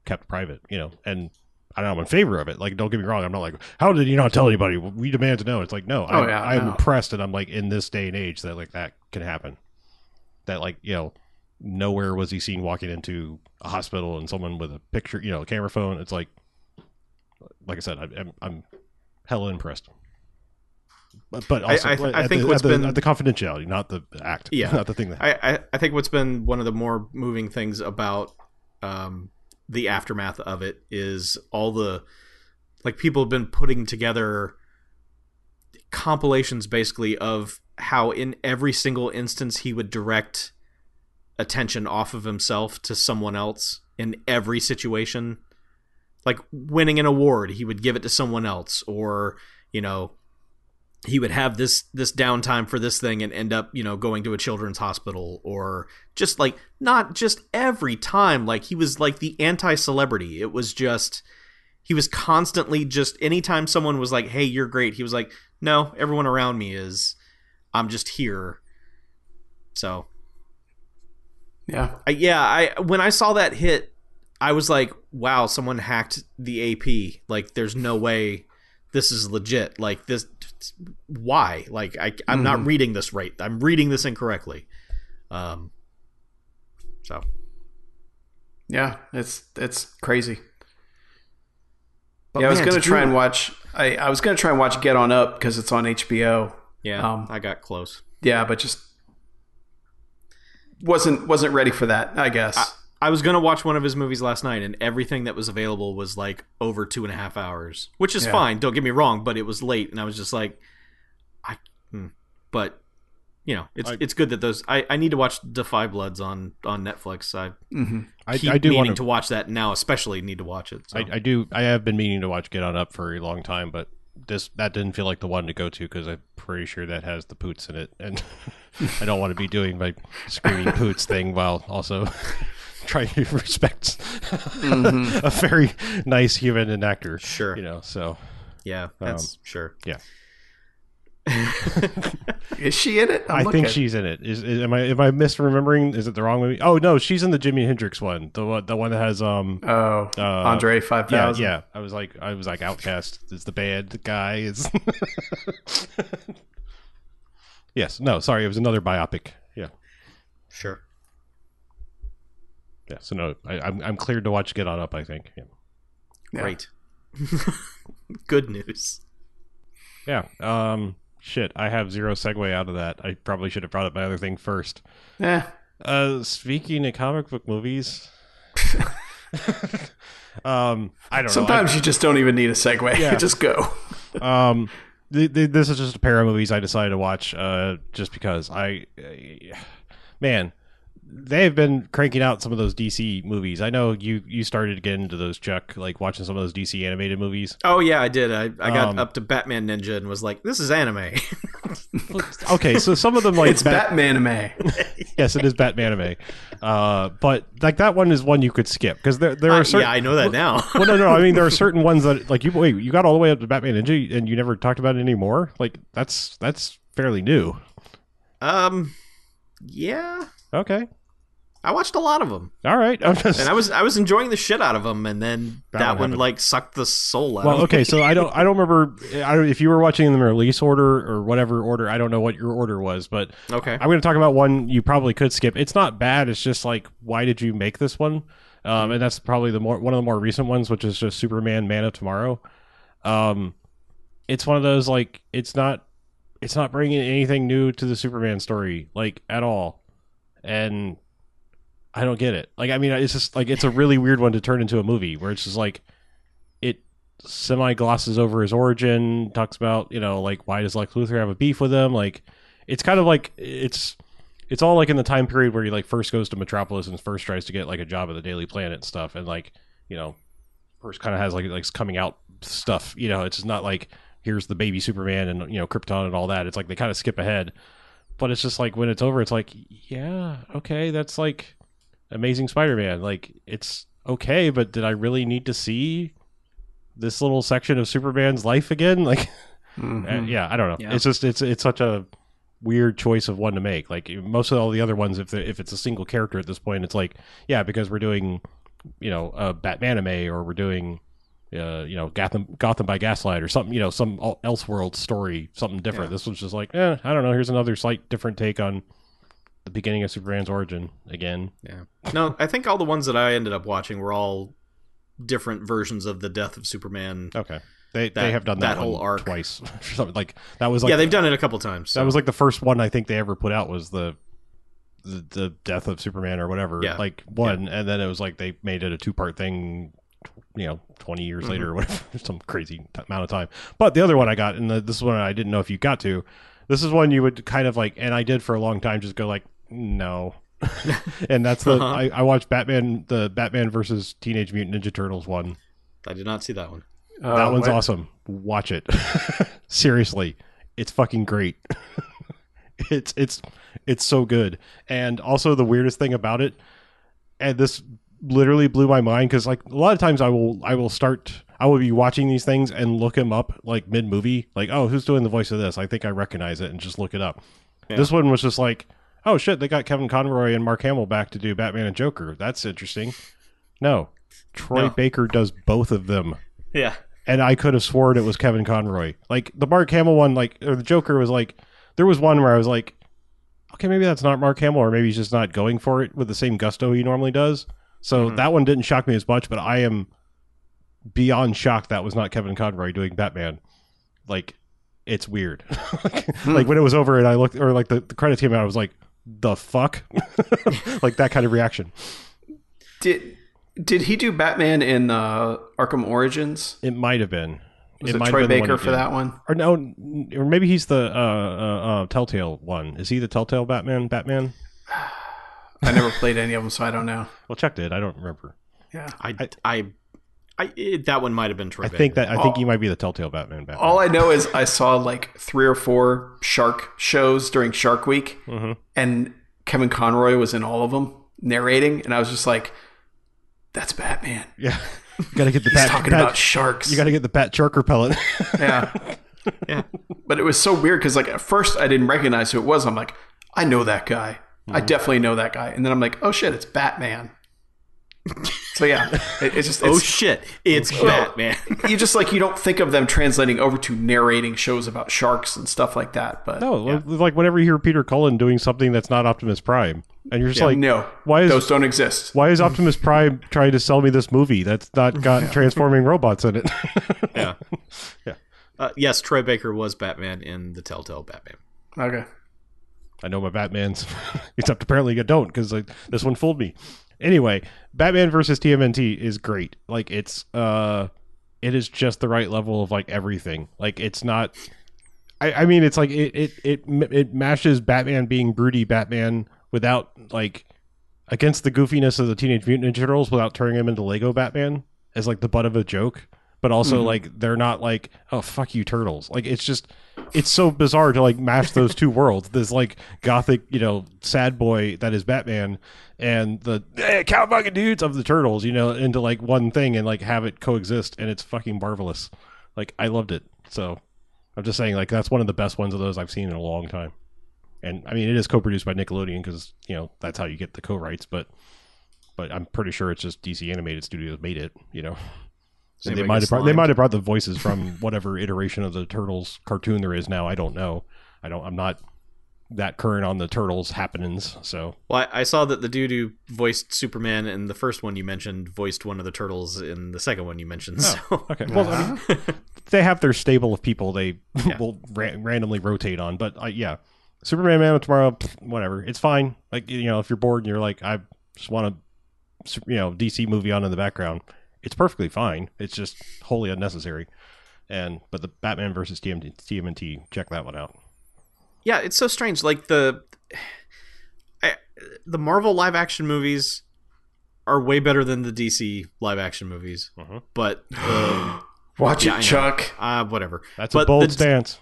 kept private. You know, and I know I'm in favor of it. Like, don't get me wrong. I'm not like, how did you not tell anybody? We demand to know. It's like, no, Oh, I'm, yeah, I'm no. impressed, and I'm like in this day and age that like that can happen. That like you know, nowhere was he seen walking into a hospital and someone with a picture, you know, a camera phone. It's like, like I said, I, I'm I'm hella impressed. But, but also, I- I- I think the, what's at the, been- the confidentiality, not the act, Yeah. not the thing that. I, I, I think what's been one of the more moving things about um, the aftermath of it is all the like people have been putting together compilations basically of how in every single instance he would direct attention off of himself to someone else in every situation. Like winning an award he would give it to someone else or you know he would have this this downtime for this thing and end up you know going to a children's hospital or just like not just every time like he was like the anti-celebrity. It was just he was constantly just anytime someone was like hey you're great he was like no everyone around me is. I'm just here. So Yeah. I, yeah i when i saw that hit i was like wow someone hacked the ap like there's no way this is legit like this why like I, i'm not reading this right i'm reading this incorrectly um so Yeah. It's it's crazy. But yeah, I was gonna try do- and watch. I, I was gonna try and watch Get On Up because it's on HBO. yeah um, i got close Yeah, but just wasn't wasn't ready for that. I guess. I was gonna watch one of his movies last night, and everything that was available was like over two and a half hours, which is Yeah. fine. Don't get me wrong, but it was late, and I was just like, I. hmm. But you know, it's I- it's good that those. I, I need to watch Da 5 Bloods on on Netflix. I hmm I, keep I do meaning want to watch that now, especially need to watch it. So. I, I do. I have been meaning to watch Get On Up for a long time, but this that didn't feel like the one to go to because I'm pretty sure that has the poots in it, and <laughs> I don't want to be doing my screaming poots thing while also <laughs> trying to respect <laughs> a very nice human and actor. Sure. you know. So yeah, that's sure. yeah, <laughs> Is she in it? I'm i looking. think she's in it. Is, is am I am I misremembering? Is it the wrong movie? Oh no, she's in the Jimi Hendrix one. The one the one that has um. Oh, Uh, Andre five thousand. Yeah, yeah. I was like, I was like, OutKast is the bad guy. Is yes, no, sorry, it was another biopic. Yeah, Sure. Yeah. So no, I, I'm I'm cleared to watch Get On Up. I think. Yeah. Yeah. Great. <laughs> Good news. yeah. Um. Shit, I have zero segue out of that. I probably should have brought up my other thing first. Yeah. Uh, speaking of comic book movies, <laughs> um, I don't know. Sometimes you just don't even need a segue. <laughs> Yeah. just go. um th- th- this is just a pair of movies i decided to watch uh just because i uh, man they've been cranking out some of those dc movies i know you you started to get into those chuck like watching some of those dc animated movies Oh yeah, I did. I, I got Um, up to Batman Ninja and was like, "This is anime." <laughs> okay so some of them like It's Bat- Batman anime. <laughs> yes it is batman anime uh but like that one is one you could skip because there there are Uh, certain yeah, I know that now. <laughs> well, no, no. I mean, there are certain ones that like you. Wait, you got all the way up to Batman Ninja, and you never talked about it anymore. Like that's that's fairly new. um, yeah, Okay, I watched a lot of them, all right. <laughs> Just, and I was I was enjoying the shit out of them, and then That that, one happened. like sucked the soul out. Well, of okay, me. so I don't, I don't remember I don't, if you were watching in the release order or whatever order. I don't know what your order was, but okay, I'm going to talk about one you probably could skip. It's not bad. It's just like, why did you make this one? Um, and that's probably the more one of the more recent ones, which is just Superman: Man of Tomorrow. Um, it's one of those like it's not, it's not bringing anything new to the Superman story like at all, and I don't get it. Like, I mean, it's just like it's a really weird one to turn into a movie where it's just like it semi glosses over his origin, talks about you know like why does Lex Luthor have a beef with him? Like, it's kind of like it's it's all like in the time period where he like first goes to Metropolis and first tries to get like a job at the Daily Planet and stuff, and like you know first kind of has like like coming out stuff. You know, it's not like here's the baby Superman and you know Krypton and all that. It's like they kind of skip ahead, but it's just like when it's over, it's like yeah, okay, that's like Amazing Spider-Man. Like it's okay, but did I really need to see this little section of Superman's life again. <laughs> Like, uh, yeah, I don't know. Yeah. It's just it's it's such a weird choice of one to make. Like most of all the other ones, if if it's a single character at this point, it's like yeah, because we're doing you know a Batman anime or we're doing uh, you know Gotham Gotham by Gaslight or something you know some el- Elseworld story something different. This was just like eh, I don't know. Here's another slight different take on the beginning of Superman's origin again. Yeah. No, I think all the ones that I ended up watching were all different versions of the death of Superman. Okay. They That- they have done that, that whole arc. twice <laughs> or something like that was like yeah, they've done it a couple times. that was like the first one I think they ever put out was the the, the death of Superman or whatever Yeah. like one and then it was like they made it a two part thing you know 20 years Mm-hmm. later or whatever <laughs> some crazy t- amount of time but the other one I got and the, this one I didn't know if you got to this is one you would kind of like and I did for a long time just go like no <laughs> and that's the Uh-huh. I, I watched Batman the Batman versus Teenage Mutant Ninja Turtles one I did not see that one. Uh, that one's what- awesome. Watch it. <laughs> Seriously, it's fucking great. <laughs> it's it's it's so good. And also the weirdest thing about it, and this literally blew my mind because like a lot of times I will I will start I would be watching these things and look him up like mid movie, like oh who's doing the voice of this? I think I recognize it and just look it up. Yeah. This one was just like oh shit they got Kevin Conroy and Mark Hamill back to do Batman and Joker. That's interesting. No, Troy No. Baker does both of them Yeah. and I could have sworn it was Kevin Conroy. Like the Mark Hamill one, like or the Joker was like there was one where I was like, okay, maybe that's not Mark Hamill, or maybe he's just not going for it with the same gusto he normally does. So Mhm. that one didn't shock me as much, but I am beyond shocked that was not Kevin Conroy doing Batman. Like it's weird. like, <laughs> like, when it was over and I looked or like the, the credits came out, I was like, the fuck? <laughs> like that kind of reaction. Did did he do Batman in uh, Arkham Origins? It might have been. Was it, might have Troy been the one Baker for did. that one? Or no, or maybe he's the uh, uh, uh, Telltale one. Is he the Telltale Batman? Batman? <sighs> I never played any of them, so I don't know. Well, check did. I don't remember. Yeah. I I, I, it, that one might have been Troy I think that I think he might be the Telltale Batman. Batman. All I know is I saw like three or four shark shows during Shark Week, Mhm. and Kevin Conroy was in all of them narrating, and I was just like, "That's Batman." yeah, you got to get the He's bat. talking bat- about sharks. you got to get the bat shark repellent. yeah. <laughs> Yeah. But it was so weird because like at first I didn't recognize who it was. I'm like, I know that guy. I Mm-hmm. definitely know that guy. And then I'm like, oh shit, it's Batman. So yeah, it, it's just Oh shit! It's Batman. <laughs> you just like you don't think of them translating over to narrating shows about sharks and stuff like that. But no, like whenever you hear Peter Cullen doing something that's not Optimus Prime, and you're just yeah, like, no, why is those don't exist. why is Optimus Prime trying to sell me this movie that's not got <laughs> transforming robots in it? <laughs> yeah. Yeah. Uh, yes, Troy Baker was Batman in the Telltale Batman. Okay, I know my Batman's, except apparently I don't because like, this one fooled me. Anyway, Batman versus TMNT is great. Like it's uh, it is just the right level of like everything. Like it's not. I, I mean, it's like it it it it mashes Batman being broody Batman without like against the goofiness of the Teenage Mutant Ninja Turtles without turning him into Lego Batman as like the butt of a joke. But also like they're not like oh fuck you turtles. Like it's just it's so bizarre to like mash those two worlds. This like gothic you know sad boy that is Batman and the eh, cowabunga dudes of the turtles you know into like one thing and like have it coexist and it's fucking marvelous. Like I loved it. So I'm just saying like that's one of the best ones of those I've seen in a long time. And I mean it is co-produced by Nickelodeon because you know that's how you get the co-rights but but I'm pretty sure it's just DC Animated Studios made it you know and they might have brought, they might have brought the voices from whatever iteration of the turtles cartoon there is now. I don't know. I don't I'm not that current on the turtles happenings so. Well, I, I saw that the dude who voiced Superman in the first one you mentioned voiced one of the turtles in the second one you mentioned. So. okay. Well I <laughs> mean, they have their stable of people they <laughs> Yeah. will ra- randomly rotate on but uh, yeah. Superman Man of Tomorrow whatever. It's fine. Like you know if you're bored and you're like I just want a you know DC movie on in the background it's perfectly fine it's just wholly unnecessary and but the Batman versus TMT, TMNT check that one out yeah, it's so strange. Like the I, the Marvel live action movies are way better than the DC live action movies, Mhm. but the, <gasps> watch Yeah, it. Chuck. uh, whatever. that's but a bold the, stance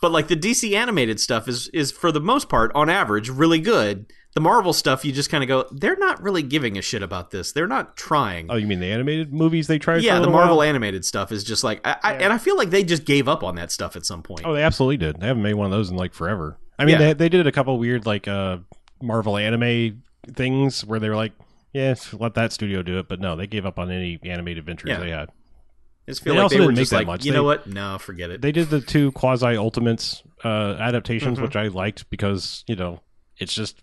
But like the DC animated stuff is is for the most part, on average, really good. The Marvel stuff, you just kind of go, they're not really giving a shit about this. They're not trying. Oh, you mean the animated movies they tried? for yeah, a the Marvel while? animated stuff is just like, I, I, and I feel like they just gave up on that stuff at some point. Oh, they absolutely did. They haven't made one of those in like forever. I mean, Yeah. they, they did a couple weird like uh Marvel anime things where they were like, yeah, let that studio do it, but no, they gave up on any animated ventures Yeah. they had. I just feel They like also they were didn't make just that like, much. you They- know what? No, forget it. They did the two quasi Ultimates uh, adaptations, Mm-hmm. which I liked because you know it's just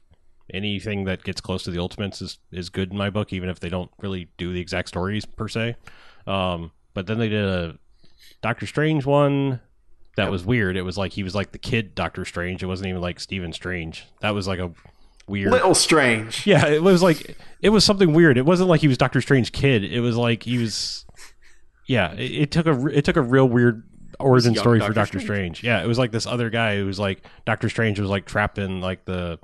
anything that gets close to the Ultimates is is good in my book, even if they don't really do the exact stories per se. Um, but then they did a Doctor Strange one that was weird. It was like he was like the kid Doctor Strange. It wasn't even like Stephen Strange. That was like a weird. Little strange. Yeah, it was like it was something weird. It wasn't like he was Doctor Strange kid. It was like he was. Yeah, it, it took a it took a real weird origin story for Doctor Doctor Strange. Yeah, it was like this other guy who was like Doctor Strange was like trapped in like the,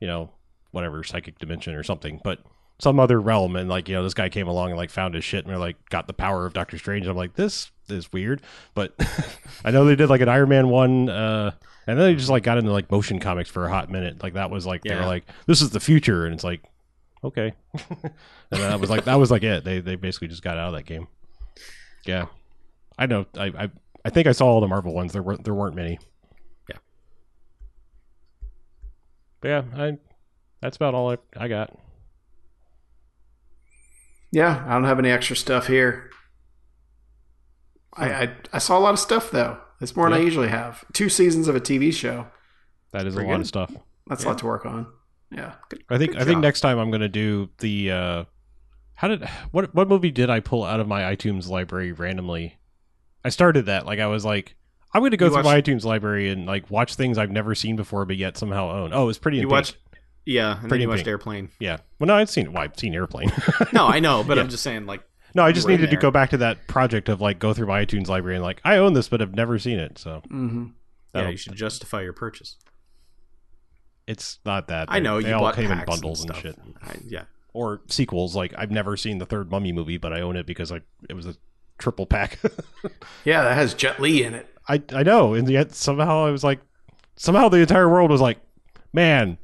you know, whatever psychic dimension or something, but some other realm, and like you know this guy came along and like found his shit and they're like got the power of Doctor Strange. I'm like this is weird, but <laughs> I know they did like an Iron Man one. uh and then they just like got into like motion comics for a hot minute. Like that was like they were like, "This is the future," and it's like, okay. <laughs> and that was like that was like it. They they basically just got out of that game. Yeah, I know. I I, I think I saw all the Marvel ones. There weren't there weren't many. Yeah. But yeah, I that's about all I I got. Yeah, I don't have any extra stuff here. I, I I saw a lot of stuff though. It's more than I usually have. Two seasons of a TV show. That is Pretty a lot good. of stuff. That's a lot to work on. Yeah. I think Good I think next time I'm gonna do the uh how did what what movie did I pull out of my iTunes library randomly? I started that like I was like I'm gonna go You through my iTunes library and like watch things I've never seen before but yet somehow own. Oh, it was pretty. you watched, yeah, and Pretty you watched Airplane. Yeah. Well, no, I'd seen it. Well, I've seen Airplane. <laughs> No, I know, but Yeah. I'm just saying, like, no, I just were in needed to go back to that project of like go through my iTunes library and like I own this but have never seen it. So Mm-hmm. yeah, you should justify your purchase. it's not that. I know they you all bought came in bundles and, stuff. shit. I, yeah, Or sequels. Like I've never seen the third Mummy movie, but I own it because like it was a triple pack. <laughs> Yeah, that has Jet Li in it. I I know, and yet somehow I was like, somehow the entire world was like, man,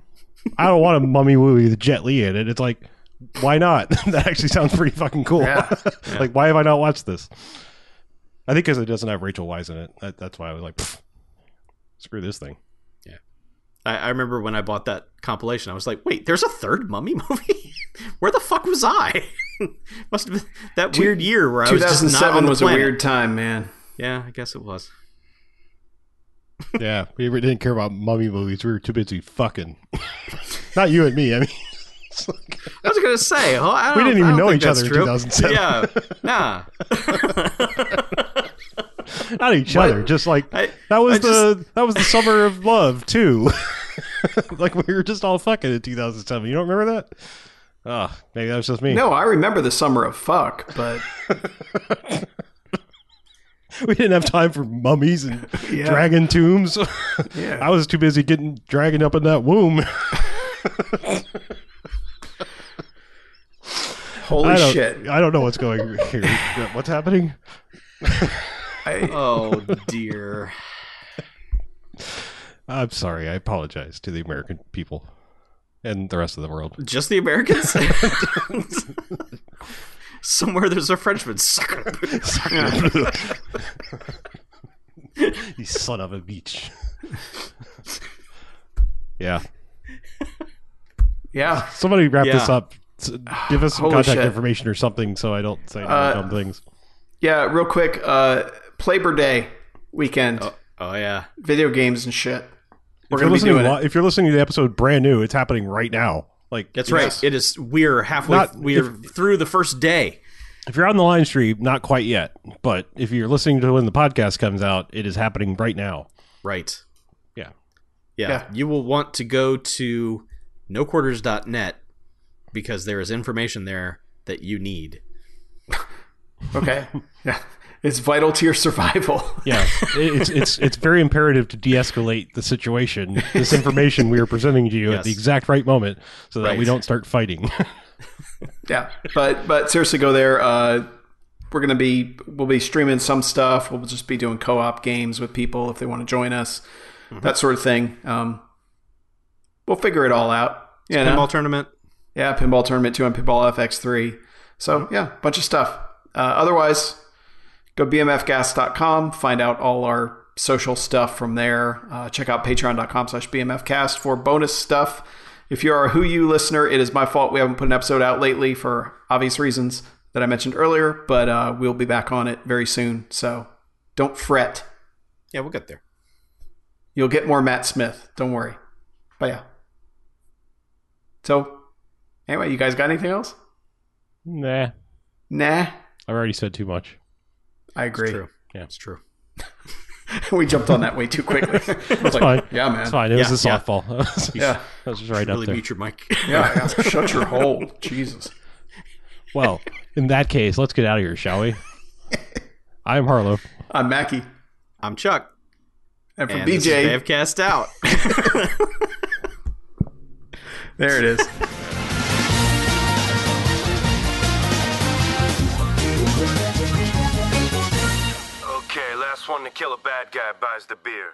I don't want a mummy movie with Jet Li in it. It's like, why not? <laughs> that actually sounds pretty fucking cool. Yeah. <laughs> like, why have I not watched this? I think because it doesn't have Rachel Weisz in it. That, that's why I was like, screw this thing. I, I remember when I bought that compilation, I was like, wait, there's a third Mummy <laughs> movie. Where the fuck was I? Must have been that weird year where I was just not 2007 on the was planet. a weird time, man. Yeah, I guess it was. Yeah, we really didn't care about mummy movies. We were too busy fucking. <laughs> not you and me. I mean, it's like- I was gonna say, I We don't- didn't even I don't know each that's other in 2007. Yeah, nah. <laughs> not each What? other. Just like I- that was I the that was the summer of love too. <laughs> like we were just all fucking in 2007. You don't remember that? Oh, maybe that was just me. No, I remember the summer of fuck, but <laughs> we didn't have time for mummies and <laughs> Yeah. dragon tombs. <laughs> yeah. I was too busy getting dragon up in that womb. Holy I don't, shit. I don't know what's going here. What's happening? I, Oh dear. I'm sorry. I apologize to the American people and the rest of the world. Just the Americans? Somewhere there's a Frenchman. Suck you son of a beach. yeah. yeah. Somebody wrap this up. Give us some Holy contact shit. information or something so I don't say no Uh, dumb things. Yeah, real quick. Uh, Labor Day weekend. Oh yeah. Video games and shit. We're If you're, going to be doing li- it. if you're listening to the episode brand new, it's happening right now. Like That's it's- right. It is. We're halfway. Not- we're through the first day. If you're on the line stream, not quite yet, but if you're listening to when the podcast comes out, it is happening right now. Right. Yeah. Yeah. Yeah. You will want to go to noquarters.net because there is information there that you need. Okay. <laughs> yeah. It's vital to your survival. <laughs> Yeah, it's it's it's very imperative to de-escalate the situation. This information we are presenting to you at the exact right moment, so that we don't start fighting. <laughs> yeah. But but seriously, go there. Uh, we're going to be we'll be streaming some stuff. We'll just be doing co-op games with people if they want to join us, Mm-hmm. that sort of thing. Um, we'll figure it all out. You know? Pinball tournament. Yeah, pinball tournament two on pinball FX3. So yeah, bunch of stuff. Uh, otherwise, go bmfcast.com, find out all our social stuff from there. Uh, check out patreon.com slash bmfcast for bonus stuff. If you're a Who You listener, it is my fault we haven't put an episode out lately for obvious reasons that I mentioned earlier, but uh, we'll be back on it very soon. So don't fret. Yeah, we'll get there. You'll get more Matt Smith. Don't worry. But yeah. So anyway, you guys got anything else? Nah, Nah. I've already said too much. I agree. It's True. Yeah. It's true. <laughs> we jumped on that way too quickly. <laughs> It's like, fine. yeah, man. It's fine. It was Yeah, a yeah. softball. <laughs> Yeah. that was just right Really up there. mute your mic. Yeah, yeah. Shut your hole. Jesus. Well, in that case, let's get out of here, shall we? I'm Harlow. I'm Mackie. I'm Chuck. And from And this is BJ, Bavcast out. there it is. Last one to kill a bad guy buys the beer.